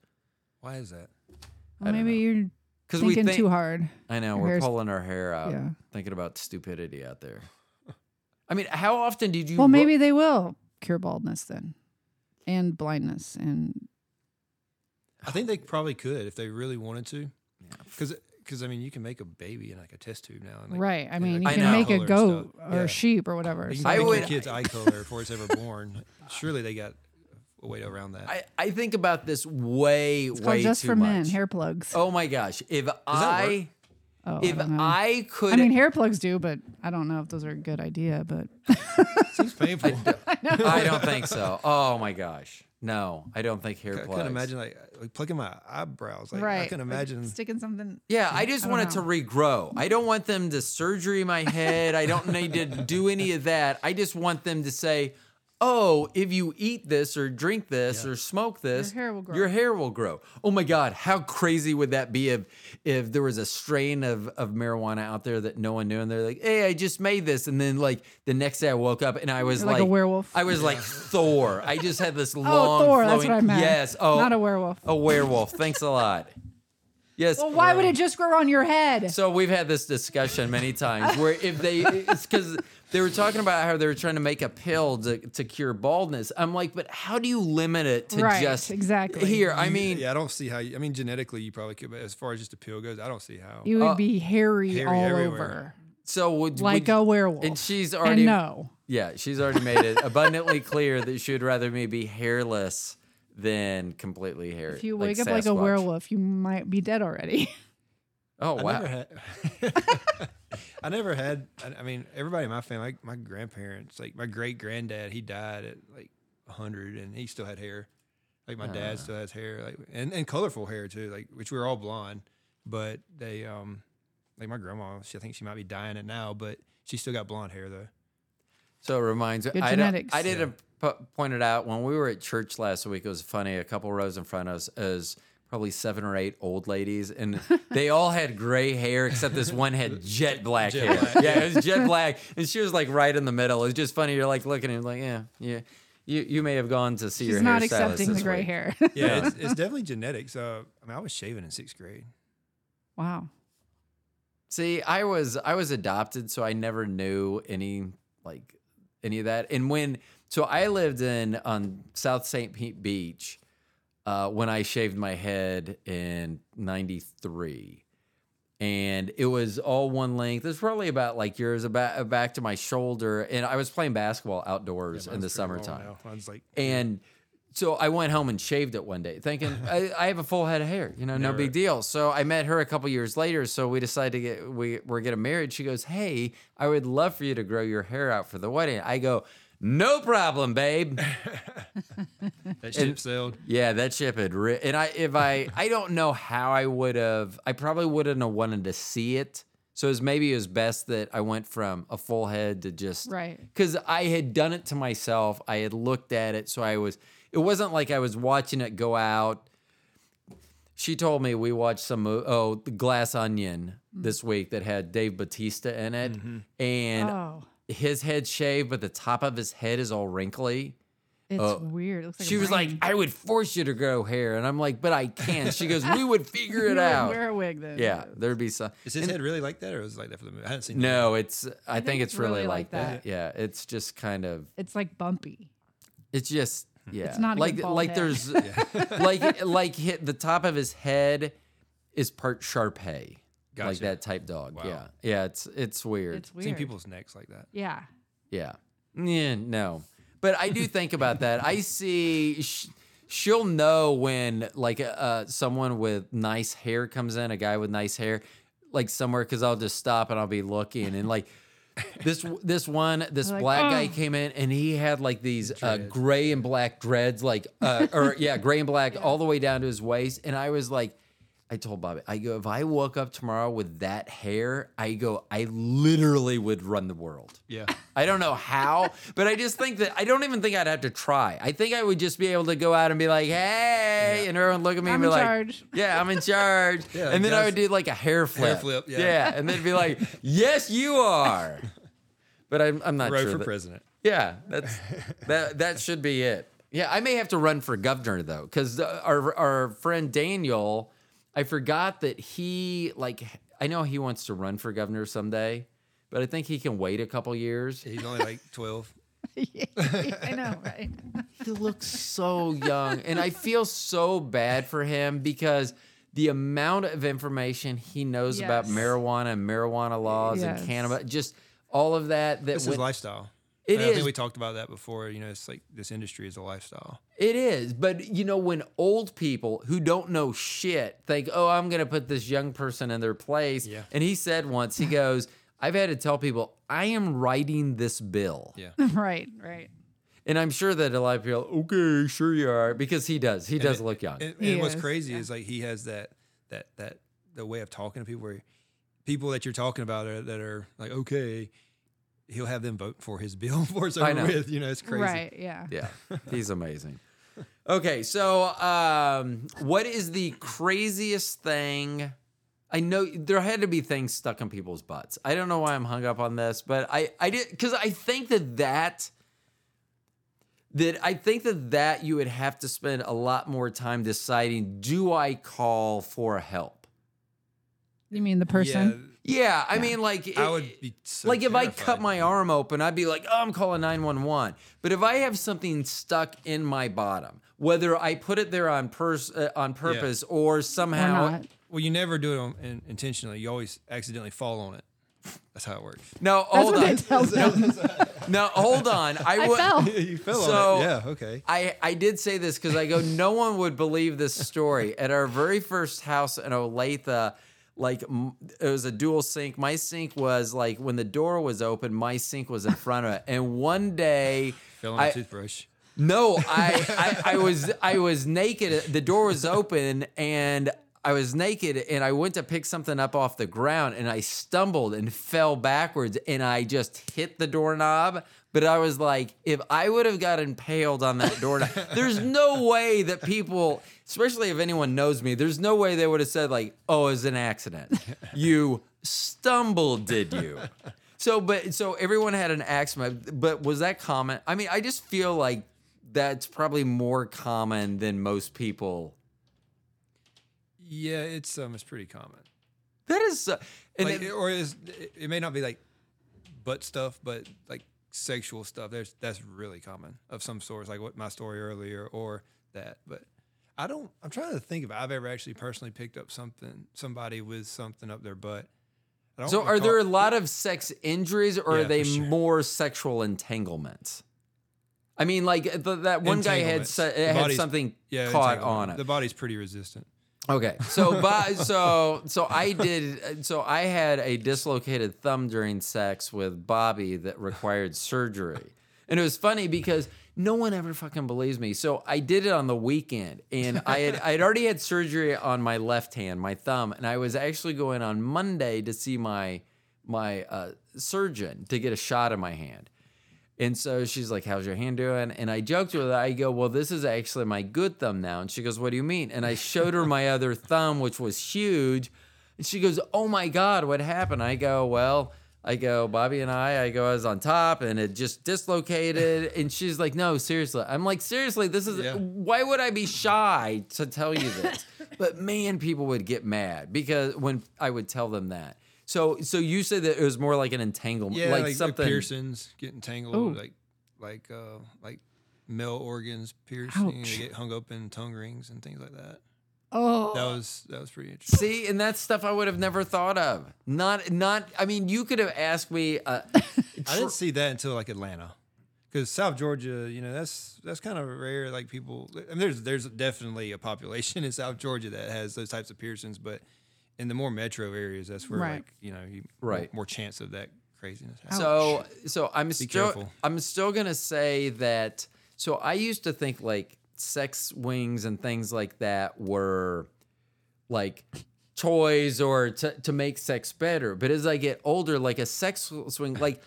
Why is that? Well, maybe you're Because we thinking think. too hard. I know Your we're pulling our hair out, Yeah. thinking about stupidity out there. I mean, how often did you? Well, ro- maybe they will cure baldness then, and blindness, and I think they probably could if they really wanted to. Because because I mean, you can make a baby in like a test tube now. And like, right. I mean, you can make a goat or Yeah. a sheep or whatever. You can so- I make would- your kid's <laughs> eye color before it's ever born. Surely they got a way around that. I, I think about this way, It's way called just too for much. men, hair plugs. Oh my gosh! If that I Oh, if I. I could, I mean, hair plugs do, but I don't know if those are a good idea. But <laughs> Seems painful. I, <laughs> I don't think so. Oh my gosh, no, I don't think hair I plugs. couldn't imagine like, like plugging my eyebrows. Like right, I can like imagine. sticking something. Yeah, I just I want it to regrow. I don't want them to <laughs> surgery my head. I don't need to do any of that. I just want them to say, "Oh, if you eat this or drink this or smoke this, your hair will grow." Your hair will grow." Oh my God, how crazy would that be if if there was a strain of of marijuana out there that no one knew, and they're like, "Hey, I just made this," and then like the next day I woke up and I was You're like a werewolf. I was like Thor. I <laughs> just had this long Oh, long. Thor. That's flowing- what I meant. Yes. Oh, not a werewolf. a werewolf. Thanks a lot. Yes. Well, why would it just grow on your head? So we've had this discussion many times where if they, it's because they were talking about how they were trying to make a pill to, to cure baldness. I'm like, but how do you limit it to Right, just exactly. here? I mean, yeah, I don't see how. You, I mean, genetically, you probably could, but as far as just a pill goes, I don't see how. You would Uh, be hairy, hairy all everywhere. over, so would like would, a werewolf. and she's And already no. yeah, she's already made it abundantly clear that she would rather me be hairless than completely hairy. If you wake up like a werewolf, you might be dead already. Oh I wow. never had. <laughs> I never had. I, I mean, everybody in my family, like my grandparents, like my great granddad, he died at like hundred, and he still had hair. Like my dad still has hair, like and, and colorful hair too. Like which we were all blonde, but they um, like my grandma, she I think she might be dying it now, but she still got blonde hair though. So it reminds me. Good I, genetics. I didn't p- point it out when we were at church last week. It was funny. A couple rows in front of us is probably seven or eight old ladies, and they all had gray hair except this one had <laughs> jet black Jet hair. black, Yeah, it was jet black, and she was like right in the middle. It's just funny. You're like looking and like, yeah, yeah. You you may have gone to see She's your not hairstylist accepting the gray week. hair. Yeah, <laughs> it's, it's definitely genetics. Uh, I mean, I was shaving in sixth grade. wow. See, I was I was adopted, so I never knew any like any of that. And when so I lived in on South St. Pete Beach uh, when I shaved my head in '93, and it was all one length. It was probably about like yours, about back to my shoulder, and I was playing basketball outdoors in the summertime. Mine's like And so I went home and shaved it one day, thinking <laughs> I, I have a full head of hair, you know, no Never- big deal. So I met her a couple years later. So we decided to get we we're getting married. She goes, "Hey, I would love for you to grow your hair out for the wedding." I go, "No problem, babe." <laughs> that ship sailed. yeah, that ship had. Ri- and I if I I don't know how I would have. I probably wouldn't have wanted to see it. So it was maybe it was best that I went from a full head to just Right. because I had done it to myself. I had looked at it, so I was. It wasn't like I was watching it go out. She told me we watched some oh the Glass Onion mm. this week that had Dave Batista in it, mm-hmm. and Oh, his head shaved, but the top of his head is all wrinkly. It's Uh, weird. It looks like she a was like. I would force you to grow hair. And I'm like, but I can't. She goes, we would figure <laughs> You it would out. Wear a wig then. Yeah, there'd be some. Is his head really like that, or was it like that for the movie? I haven't seen. No, it's, I, think, think it's, it's really, really like like that. that. Yeah, it's just kind of, It's like bumpy. it's just, yeah. It's not like, good bald like head. there's, <laughs> like, like hit, the top of his head is part Shar-Pei. Like that type dog. Wow. Yeah. Yeah. It's, it's weird. It's I've weird. seen people's necks like that. Yeah. Yeah. Yeah, no. But I do think about that. I see sh- she'll know when like uh someone with nice hair comes in, a guy with nice hair, like somewhere cuz I'll just stop and I'll be looking and like this this one this Like, black guy "Oh." came in and he had like these uh, gray and black dreads like uh, or yeah gray and black <laughs> all the way down to his waist and I was like I told Bobby I go if I woke up tomorrow with that hair I go I literally would run the world Yeah. I don't know how, but I just think that I don't even think I'd have to try. I think I would just be able to go out and be like, "Hey," and everyone look at me I'm and be in like, charge. "Yeah, I'm in charge." <laughs> Yeah, and then I would do like a hair flip. Hair flip, yeah. and then be like, "Yes, you are." <laughs> But I'm, I'm not Row sure. for that- president. yeah, that's that. That should be it. Yeah, I may have to run for governor though, because our our friend Daniel, I forgot that he like I know he wants to run for governor someday, but I think he can wait a couple years. He's only like <laughs> twelve. <laughs> I know, right? <laughs> He looks so young, and I feel so bad for him because the amount of information he knows about marijuana and marijuana laws Yes. and cannabis, just all of that. That This is lifestyle. It I is. think we talked about that before. You know, it's like this industry is a lifestyle. It is, but you know, when old people who don't know shit think, "Oh, I'm going to put this young person in their place," Yeah. and he said once, he goes, "I've had to tell people I am writing this bill," Yeah. <laughs> right, right. and I'm sure that a lot of people, okay, sure you are, because he does, he does it- look young. And, He and what's is, crazy yeah. is like he has that that that the way of talking to people where people that you're talking about are, that are like okay, he'll have them vote for his bill <laughs> before it's I over with. You know, it's crazy. Right, yeah. Yeah, <laughs> he's amazing. Okay, so um, what is the craziest thing? I know there had to be things stuck in people's butts. I don't know why I'm hung up on this, but I I did because I think that that that I think that that you would have to spend a lot more time deciding: do I call for help? You mean the person? Yeah, I mean, like I it- would be so like if I cut my arm open, I'd be like, "Oh, I'm calling 911." But if I have something stuck in my bottom, whether I put it there on pers- uh, on purpose or Or somehow not? Well, you never do it on, in, intentionally. You always accidentally fall on it. That's how it works. No, That's hold what they on. tell them. <laughs> No, hold on. I, I fell. you fell So- on it. Yeah. Okay. I, I did say this because I go, no one would believe this story. At our very first house in Olathe, like it was a dual sink. My sink was like when the door was open, my sink was in front of it. And one day, Fell on I- a toothbrush. No, I, <laughs> I I was I was naked. The door was open and I was naked and I went to pick something up off the ground and I stumbled and fell backwards and I just hit the doorknob. But I was like, if I would have got impaled on that doorknob, there's no way that people, especially if anyone knows me, there's no way they would have said like, "Oh, it was an accident. <laughs> You stumbled, did you?" So, but so everyone had an accident, but was that common? I mean, I just feel like that's probably more common than most people. Yeah, it's um, it's pretty common. That is, uh, and Like, it- or is it, it may not be like butt stuff, but like sexual stuff. There's that's really common of some sorts, like what my story earlier or that. But I don't. I'm trying to think if I've ever actually personally picked up something, somebody with something up their butt. I don't so are there a lot of sex injuries, or are they sure. more sexual entanglements? I mean, like the, that one guy had had something yeah, caught on it. The body's pretty resistant. Okay, so by, so so I did so I had a dislocated thumb during sex with Bobby that required surgery, and it was funny because no one ever fucking believes me. So I did it on the weekend, and I had I had already had surgery on my left hand, my thumb, and I was actually going on Monday to see my my uh, surgeon to get a shot in my hand. And so she's like, How's your hand doing? And I joked with her. I go, Well, this is actually my good thumb now. And she goes, What do you mean? And I showed her my other thumb, which was huge. And she goes, Oh my God, what happened? I go, Well, I go, Bobby and I, I go, I was on top and it just dislocated. <laughs> and she's like, no, seriously. I'm like, seriously, this is, Yeah. why would I be shy to tell you this? <laughs> but man, people would get mad because when I would tell them that. So, so you said that it was more like an entanglement, Yeah, like, like, like something. piercings getting tangled, Ooh. like like uh like male organs piercing, they get hung up in tongue rings and things like that. Oh, That was that was pretty interesting. See, and that's stuff I would have never thought of. Not, not. I mean, you could have asked me. Uh, <laughs> I didn't see that until like Atlanta, because South Georgia, you know, that's that's kind of rare. Like people, I mean, there's there's definitely a population <laughs> in South Georgia that has those types of piercings, but in the more metro areas, that's where Right. like you know, you, Right. more, more chance of that craziness. happening. So so I'm still careful. I'm still gonna say that. So I used to think like sex wings and things like that were like toys or to to make sex better. But as I get older, like a sex swing, like.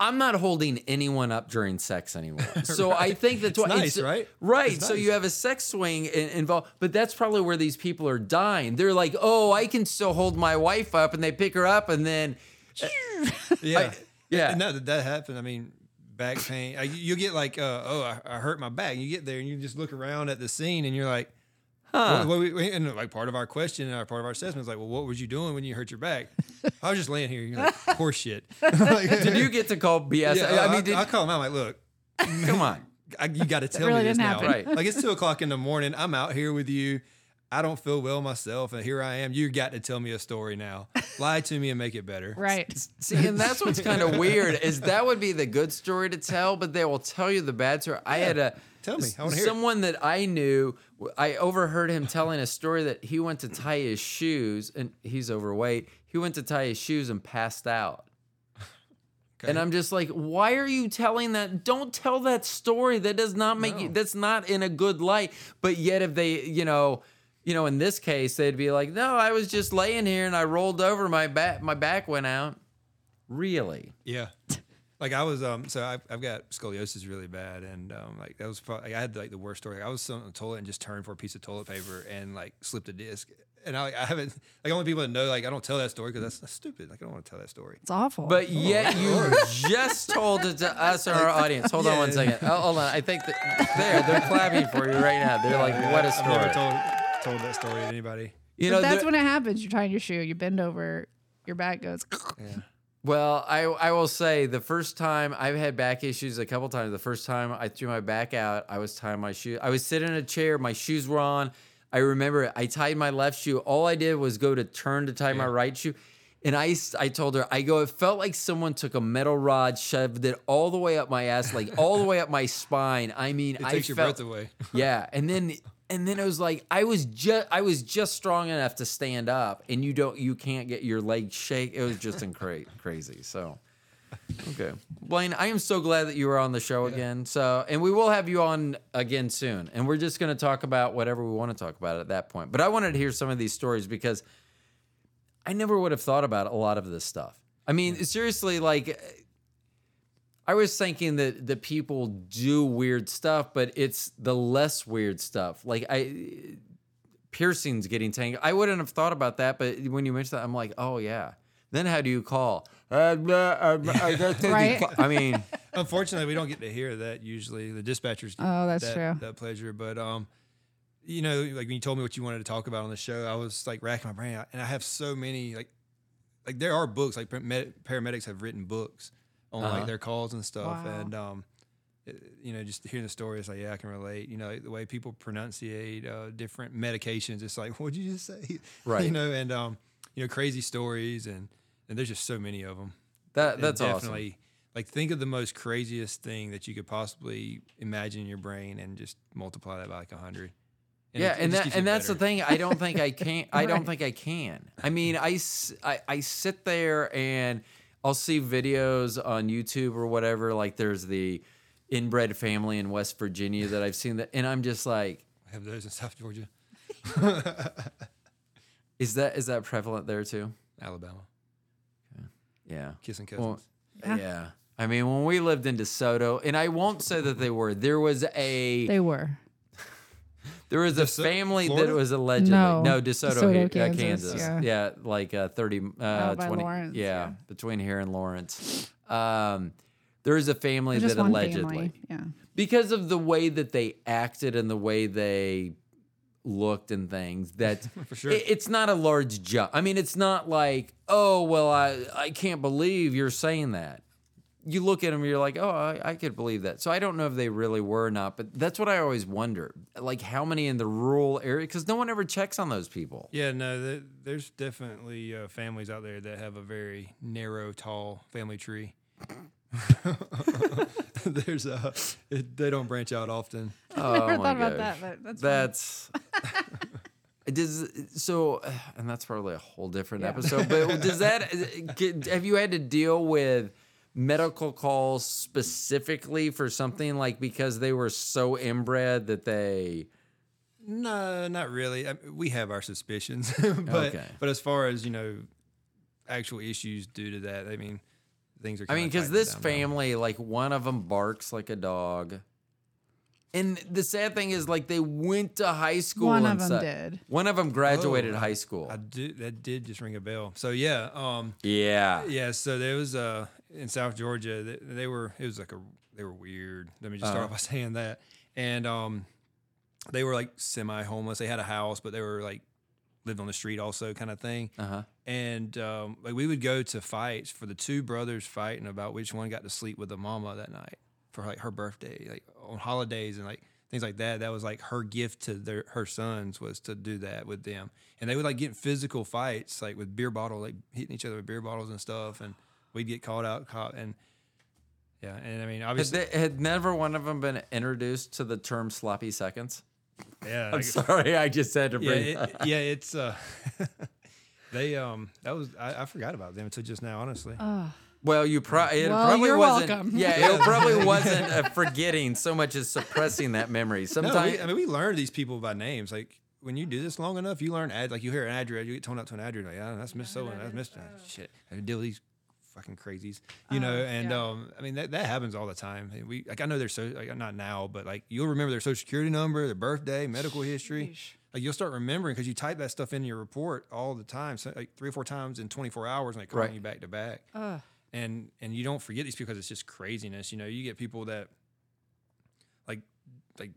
I'm not holding anyone up during sex anymore. <laughs> So I think that's why nice, right? Right. It's So nice. you have a sex swing in, involved, but that's probably where these people are dying. They're like, "Oh, I can still hold my wife up," and they pick her up, and then Yeah, yeah. And that that happened. I mean, back pain. I, you get like, uh, oh, I, I hurt my back. You get there and you just look around at the scene and you're like, Huh. what, what we, and like part of our question and our part of our assessment is like, well, what was you doing when you hurt your back? I was just laying here. You're like, horse shit. <laughs> Like, <laughs> Did you get to call BS? Yeah, I I, mean, did, I call him out like, look, come on. <laughs> I, you got to tell really me this now. happen. Right. Like it's two o'clock in the morning. I'm out here with you. I don't feel well myself, and here I am. You got to tell me a story now. <laughs> Lie to me and make it better. right. See, and that's what's kind of <laughs> weird is that would be the good story to tell, but they will tell you the bad story. I had a Tell me. I wanna it. someone that I knew. I overheard him telling a story that he went to tie his shoes, and he's overweight. He went to tie his shoes and passed out. And I'm just like, why are you telling that? Don't tell that story. That does not make you. That's not in a good light. But yet, if they, you know, you know, in this case, they'd be like, no, I was just laying here and I rolled over, my back, my back went out. Really? Yeah. Like I was, um, so I've, I've got scoliosis really bad, and um, like that was probably I had like the worst story. I was sitting on the toilet and just turned for a piece of toilet paper and like slipped a disc, and I, I haven't like only people that know like I don't tell that story because that's, that's stupid. Like I don't want to tell that story. It's awful. But yet you just told it to us or our audience. Hold on one second. Oh, hold on. I think that there, they're clapping for you right now. They're like, what a I've never story. Told told that story to anybody. You But know, that's there- when it happens. You're tying your shoe. You bend over. Your back goes. Yeah. Well, I I will say the first time I've had back issues a couple times. The first time I threw my back out, I was tying my shoe. I was sitting in a chair, my shoes were on. I remember I tied my left shoe. All I did was go to turn to tie my right shoe. And I, I told her, I go, it felt like someone took a metal rod, shoved it all the way up my ass, like all the way up my spine. I mean, It I takes your felt, breath away. yeah, and then and then it was like I was just I was just strong enough to stand up, and you don't you can't get your legs shake. It was just incra- <laughs> crazy. So. Okay, Blaine, I am so glad that you were on the show again. So, and we will have you on again soon, and we're just going to talk about whatever we want to talk about at that point. But I wanted to hear some of these stories because I never would have thought about a lot of this stuff. I mean, seriously, like I was thinking that that people do weird stuff, but it's the less weird stuff. Like I piercings getting tangled. I wouldn't have thought about that, but when you mentioned that, I'm like, oh yeah. Then how do you call? Uh, blah, uh, blah, uh, that's how you Right. I mean, <laughs> Unfortunately, we don't get to hear that usually. The dispatchers get Oh, that's that, true. that pleasure. But um, you know, like when you told me what you wanted to talk about on the show, I was like racking my brain out, and I have so many like, like there are books like paramedics have written books on Uh-huh. like their calls and stuff, Wow. and um, it- you know, just hearing the story, it's like yeah, I can relate. You know, like the way people pronunciate uh, different medications, it's like <laughs> what'd you just say, Right. <laughs> You know, and um, you know, crazy stories, and and there's just so many of them. that And that's awesome. definitely like think of the most craziest thing that you could possibly imagine in your brain and just multiply that by like a hundred. yeah, it- it and just that and that's the thing. I don't think I <laughs> can. I don't think I can. I mean, I, I, I sit there and I'll see videos on YouTube or whatever. Like there's the inbred family in West Virginia that I've seen that, and I'm just like, I have those in South Georgia, <laughs> is that is that prevalent there too? Alabama, Yeah. kissing cousins. Well, Yeah. yeah. I mean, when we lived in DeSoto, and I won't say that they were, there was a They were. There was a DeSo- family that was allegedly No, no, DeSoto, DeSoto, here- uh, Kansas, Kansas. yeah. Yeah. like uh, 30 uh, Out by 20 Lawrence, yeah, yeah. between here and Lawrence. Um there is a family Just that one allegedly family. Yeah. because of the way that they acted and the way they looked and things that <laughs> For sure. it- it's not a large jump. I mean, it's not like, oh, well, I, I can't believe you're saying that. You look at them, you're like, oh, I, I could believe that. So I don't know if they really were or not, but that's what I always wonder. Like, how many in the rural area? Because no one ever checks on those people. Yeah, no, th there's definitely uh, families out there that have a very narrow, tall family tree. <laughs> there's a, it, they don't branch out often. <laughs> Oh, Never my thought about that, but that's. That's. <laughs> Does so, uh, and that's probably a whole different Yeah. episode. But does that uh, get- have you had to deal with medical calls specifically for something like because they were so inbred that they? No, not really. I we have our suspicions, <laughs> but Okay. but as far as you know, actual issues due to that, I mean, things are. I mean, because because this family, like one of them barks like a dog, and the sad thing is, like they went to high school. One and of them su- did. One of them graduated Oh, high school. I do that did just ring a bell. So yeah, um, yeah. yeah. So there was uh in South Georgia. They, they were it was like a they were weird. Let me just start Uh-huh. off by <laughs> saying that. And um, they were like semi homeless. They had a house, but they were like lived on the street also, kind of thing. Uh huh. And um, like we would go to fights for the two brothers fighting about which one got to sleep with the mama that night for like her birthday, like on holidays and like things like that. That was like her gift to their her sons was to do that with them. And they would like get physical fights, like with beer bottle, like hitting each other with beer bottles and stuff. And we'd get called out, caught, and yeah. And I mean, Had, obviously, they, had never one of them been introduced to the term sloppy seconds? yeah. I'm like- sorry, I just had to yeah, bring. it, yeah. It's uh, <laughs> they um, that was I, I forgot about them until just now, honestly. well, you pro- it Well, probably you're wasn't. welcome. Yeah, <laughs> it probably wasn't a forgetting so much as suppressing that memory. No, Sometimes, we, I mean, we learn these people by names. Like when you do this long enough, you learn ad. Like you hear an address, you get toned up to an address. Like, yeah, that's Miss So and that's Mister. Shit, I deal with these fucking crazies, you know. Oh, And yeah. um, I mean that that happens all the time. We like I know their so like not now, but like you'll remember their social security number, their birthday, medical history. Sheesh. Like you'll start remembering because you type that stuff in your report all the time, so like three or four times in 24 hours, and they call Right. you back to back Ugh. and and you don't forget these people because it's just craziness. You know, you get people that like like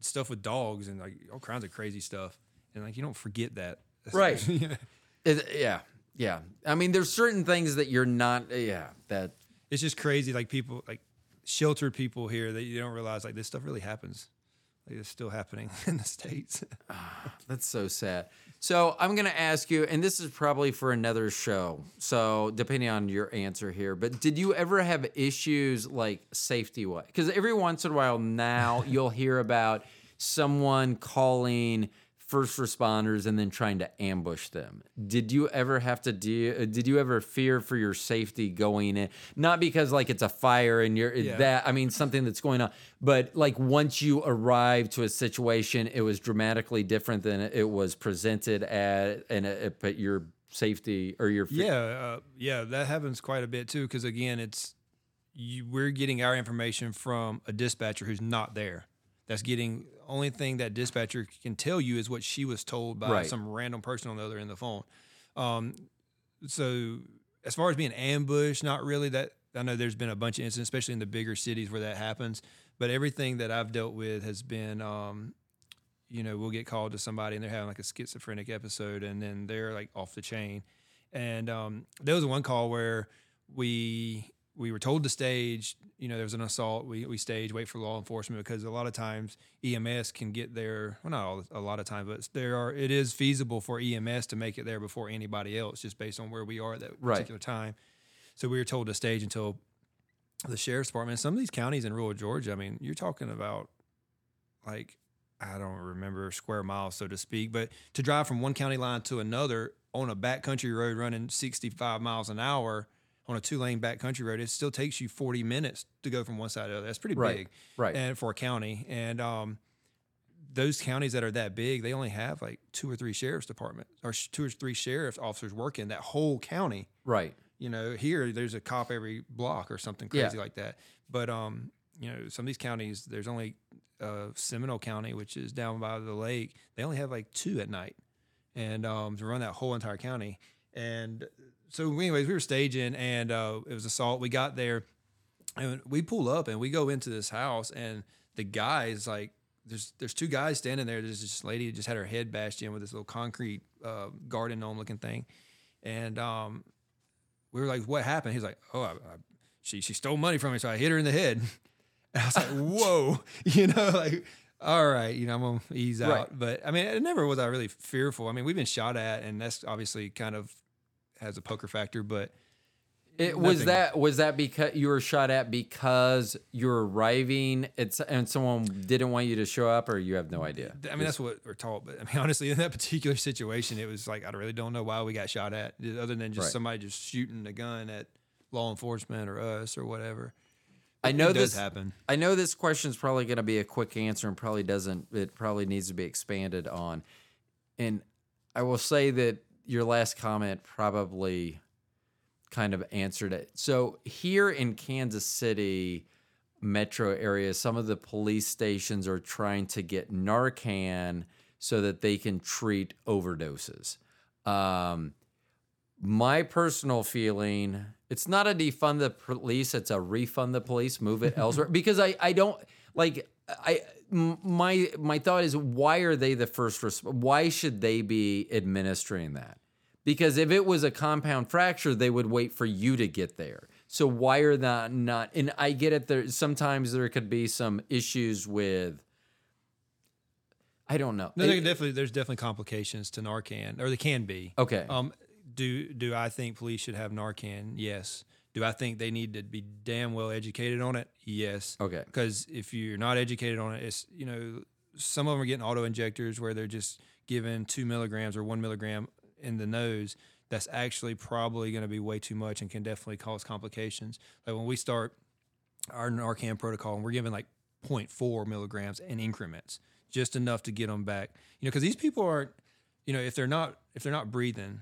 stuff with dogs and like all kinds of crazy stuff, and like you don't forget that. <laughs> Right. Yeah. it- yeah, yeah. I mean, there's certain things that you're not. Uh, yeah, that it's just crazy. Like people like sheltered people here that you don't realize like this stuff really happens. Like it's still happening <laughs> in the states. <laughs> Ah, that's so sad. So I'm going to ask you, and this is probably for another show. So depending on your answer here, but did you ever have issues like safety wise? Because every once in a while now <laughs> you'll hear about someone calling first responders and then trying to ambush them. Did you ever have to deal? Did you ever fear for your safety going in? Not because like it's a fire and you're Yeah. that. I mean something that's going on, but like once you arrive to a situation, it was dramatically different than it was presented at, and it put your safety or your yeah, uh, yeah, that happens quite a bit too. Because again, it's you, we're getting our information from a dispatcher who's not there. That's getting only thing that dispatcher can tell you is what she was told by Right. some random person on the other end of the phone. Um, so as far as being ambushed, not really. That I know there's been a bunch of incidents, especially in the bigger cities where that happens. But everything that I've dealt with has been, um, you know, we'll get called to somebody and they're having like a schizophrenic episode, and then they're like off the chain. And um, there was one call where we we were told to stage. You know, there was an assault. We we stage, wait for law enforcement because a lot of times EMS can get there. Well, not all, a lot of times, but there are. It is feasible for EMS to make it there before anybody else, just based on where we are at that Right. particular time. So we were told to stage until the sheriff's department. Some of these counties in rural Georgia, I mean, you're talking about like I don't remember square miles, so to speak, but to drive from one county line to another on a backcountry road running 65 miles an hour on a two lane back country road, it still takes you 40 minutes to go from one side to the other. That's pretty Right, big, right. And for a county, and um, those counties that are that big, they only have like two or three sheriff's departments or two or three sheriff's officers working that whole county right. you know here there's a cop every block or something Yeah. crazy like that but um you know some of these counties there's only uh, Seminole County, which is down by the lake, they only have like two at night, and um, to run that whole entire county. And so, anyways, we were staging, and uh, it was assault. We got there, and we pull up, and we go into this house, and the guys like. There's there's two guys standing there. There's this lady who just had her head bashed in with this little concrete uh, garden gnome looking thing, and um, we were like, "What happened?" He's like, "Oh, I, I, she she stole money from me, so I hit her in the head." And <laughs> I was like, "Whoa," <laughs> you know, like, all right, you know, I'm gonna ease out. Right. But I mean, it never was I really fearful. I mean, we've been shot at, and that's obviously kind of has a poker factor. But It was that was that because you were shot at because you're arriving it's and someone didn't want you to show up or you have no idea. I mean, that's what we're taught. But I mean, <laughs> honestly, in that particular situation, it was like I really don't know why we got shot at, other than just Right. somebody just shooting a gun at law enforcement or us or whatever. I know this happen. I know this question is probably going to be a quick answer and probably doesn't. It probably needs to be expanded on. And I will say that your last comment probably kind of answered it. So here in Kansas City metro area, some of the police stations are trying to get Narcan so that they can treat overdoses. Um, my personal feeling it's not a defund the police it's a refund the police move it <laughs> elsewhere because i i don't like i my my thought is why are they the first res- why should they be administering that because if it was a compound fracture they would wait for you to get there so why are that not and i get it there sometimes there could be some issues with i don't know No, It- definitely there's definitely complications to Narcan, or there can be. okay Um, do do I think police should have Narcan? Yes. Do I think they need to be damn well educated on it? Yes. okay Because if you're not educated on it, it's you know some of them are getting auto injectors where they're just given two milligrams or one milligram in the nose. That's actually probably going to be way too much and can definitely cause complications. Like when we start our Narcan protocol, and we're giving like 0.4 milligrams in increments, just enough to get them back. You know, because these people aren't, you know, if they're not if they're not breathing,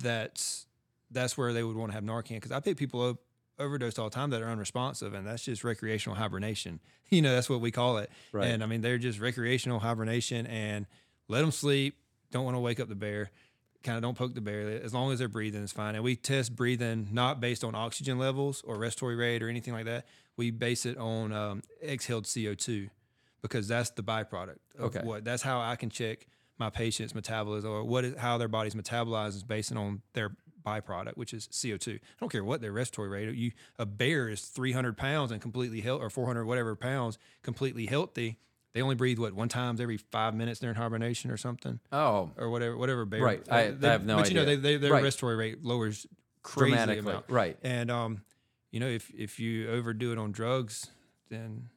that's that's where they would want to have Narcan. Because I pick people up overdosed all the time that are unresponsive, and that's just recreational hibernation. <laughs> You know, that's what we call it. Right. And I mean, they're just recreational hibernation, and let them sleep. Don't want to wake up the bear. Kind of don't poke the bear. As long as they're breathing, it's fine. And we test breathing not based on oxygen levels or respiratory rate or anything like that. We base it on um, exhaled CO2 because that's the byproduct. Of Okay. What that's how I can check my patient's metabolism or what is how their body's metabolized is based on their byproduct, which is CO2. I don't care what their respiratory rate. You a bear is 300 pounds and completely healthy, or 400 whatever pounds, completely healthy. They only breathe what one times every five minutes during hibernation or something, oh or whatever whatever bear. Right. I- I they- have no but you know, they, they, their Right. respiratory rate lowers crazy dramatically amount. right And um, you know, if if you overdo it on drugs, then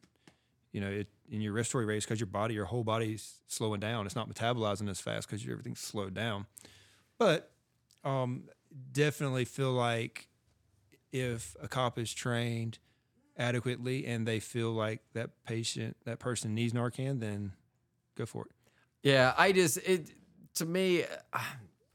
you know, it in your respiratory rate because your body, your whole body's slowing down. It's not metabolizing as fast because everything's slowed down. But um, definitely feel like if a cop is trained adequately and they feel like that patient, that person needs Narcan, then go for it. Yeah, I just it to me <sighs>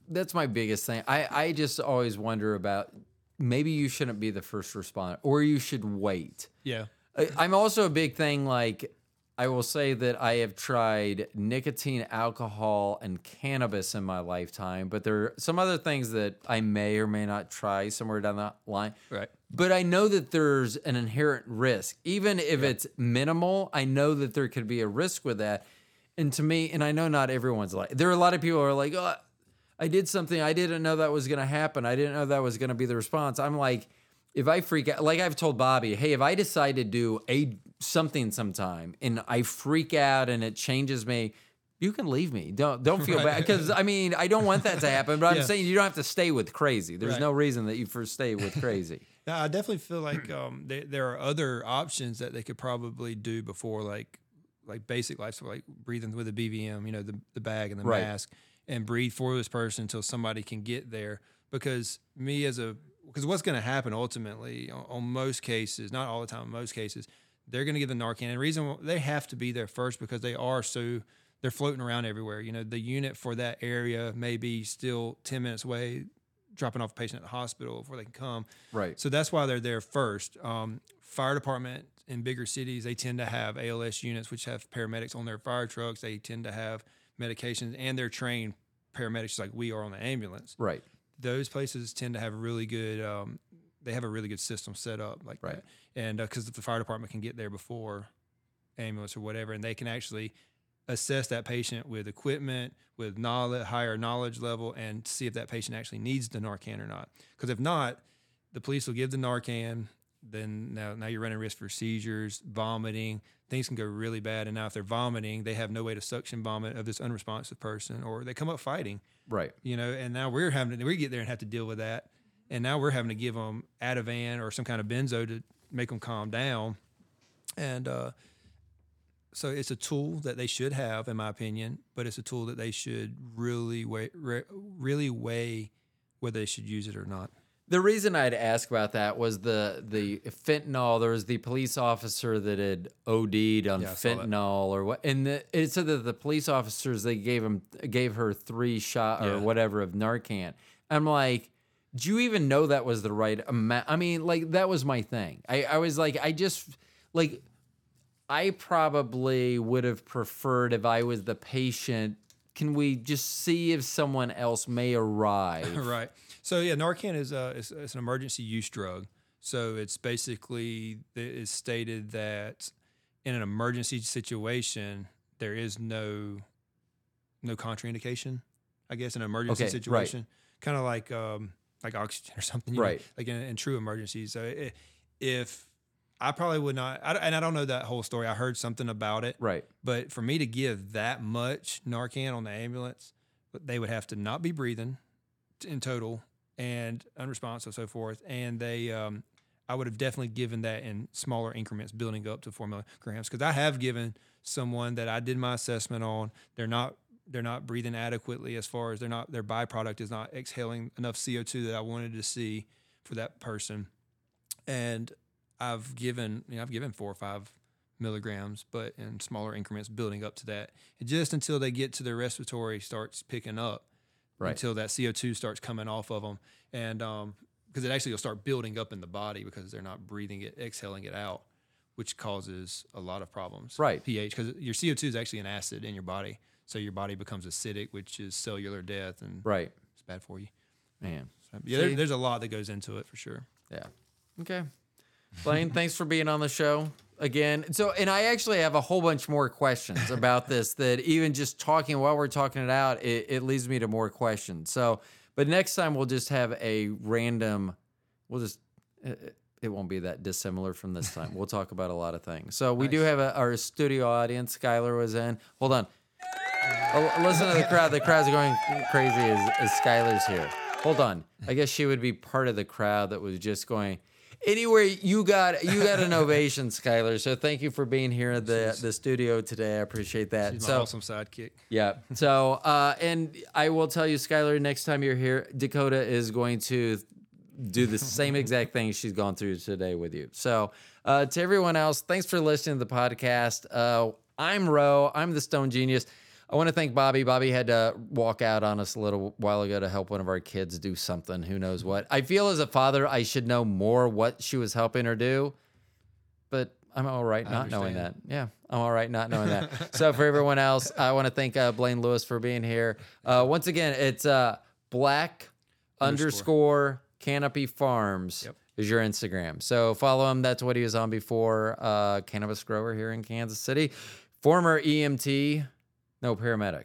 that's my biggest thing. I I just always wonder about maybe you shouldn't be the first responder or you should wait. Yeah. I, I'm also a big thing like I will say that I have tried nicotine, alcohol, and cannabis in my lifetime, but there are some other things that I may or may not try somewhere down the line. Right. But I know that there's an inherent risk. Even if it's minimal, I know that there could be a risk with that. And to me, and I know not everyone's like, there are a lot of people who are like, oh, I did something. I didn't know that was going to happen. I didn't know that was going to be the response. I'm like, if I freak out, like I've told Bobby, hey, if I decide to do a something sometime and I freak out and it changes me, you can leave me. Don't don't feel bad because I mean I don't want that to happen. But I'm saying you don't have to stay with crazy. There's Right. no reason that you first stay with crazy. <laughs> Yeah, I definitely feel like um, there, there are other options that they could probably do before, like like basic life, so like breathing with a BVM, you know, the the bag and the Right. mask, and breathe for this person until somebody can get there. Because me as a because what's going to happen ultimately on, on most cases, not all the time, most cases, they're going to give the Narcan. And the reason why- they have to be there first because they are so they're floating around everywhere. You know, the unit for that area may be still ten minutes away dropping off a patient at the hospital before they can come. Right. So that's why they're there first. Um, fire department in bigger cities, they tend to have ALS units, which have paramedics on their fire trucks. They tend to have medications, and they're trained paramedics like we are on the ambulance. Right. Those places tend to have really good. Um, they have a really good system set up like Right. that, and uh, because the fire department can get there before ambulance or whatever, and they can actually assess that patient with equipment, with knowledge, higher knowledge level, and see if that patient actually needs the Narcan or not. Because if not, the police will give the Narcan. Then now, now you're running risk for seizures, vomiting. Things can go really bad. And now, if they're vomiting, they have no way to suction vomit of this unresponsive person, or they come up fighting. Right. You know, and now we're having to we get there and have to deal with that. And now we're having to give them Ativan or some kind of benzo to make them calm down. And uh, so it's a tool that they should have, in my opinion, but it's a tool that they should really weigh, re, really weigh whether they should use it or not. The reason I'd ask about that was the the fentanyl. There was the police officer that had OD'd on Yeah, I saw that. fentanyl or what, and the, it said that the police officers they gave him gave her three shot or Yeah. whatever of Narcan. I'm like, do you even know that was the right amount? I mean, like that was my thing. I I was like, I just like, I probably would have preferred if I was the patient. Can we just see if someone else may arrive? <laughs> right. So yeah, Narcan is a is, is an emergency use drug. So it's basically it's stated that in an emergency situation there is no no contraindication. I guess in an emergency Okay, right. situation, kind of like um, like oxygen or something, you know, Right. like in, in true emergencies. So i if I probably would not, I, and I don't know that whole story. I heard something about it, Right. but for me to give that much Narcan on the ambulance, they would have to not be breathing in total and unresponsive, so forth. And they, um, I would have definitely given that in smaller increments, building up to four milligrams. Because I have given someone that I did my assessment on. They're not, they're not breathing adequately as far as they're not, their byproduct is not exhaling enough CO two that I wanted to see for that person. And I've given, you know, I've given four or five milligrams, but in smaller increments, building up to that, and just until they get to their respiratory starts picking up, Right. until that CO two starts coming off of them, and um, because it actually will start building up in the body because they're not breathing it, exhaling it out, which causes a lot of problems. Right. pH because your CO two is actually an acid in your body, so your body becomes acidic, which is cellular death, and Right. it's bad for you. Man. So, yeah, there, there's a lot that goes into it for sure. Yeah. Okay. Blaine, thanks for being on the show again. So, and I actually have a whole bunch more questions <laughs> about this that even just talking while we're talking it out, it, it leads me to more questions. So, but next time we'll just have a random, we'll just, it, it won't be that dissimilar from this time. We'll talk about a lot of things. So, we do have a, our studio audience. Skylar was in. Hold on. Oh, listen to the crowd. The crowd's going crazy as, as Skylar's here. Hold on. I guess she would be part of the crowd that was just going. Anyway, you got you got an ovation, Skylar. So thank you for being here at the the studio today. I appreciate that. She's my so awesome sidekick. yeah. So uh, and I will tell you, Skylar, next time you're here, Dakota is going to do the same exact thing she's gone through today with you. So uh, to everyone else, thanks for listening to the podcast. Uh, I'm Ro. I'm the Stone Genius. I want to thank Bobby. Bobby had to walk out on us a little while ago to help one of our kids do something. Who knows what? I feel as a father, I should know more what she was helping her do, but I'm all right not knowing that. Yeah, I'm all right not knowing that. so for everyone else, I want to thank uh, Blaine Lewis for being here. Uh, once again, it's uh, black underscore canopy farms Yep. is your Instagram. So follow him. That's what he was on before. Uh, cannabis grower here in Kansas City, former EMT, no paramedic.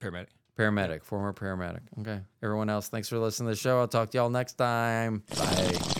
Paramedic. Paramedic, former paramedic. Okay. Everyone else, thanks for listening to the show. I'll talk to y'all next time. Bye.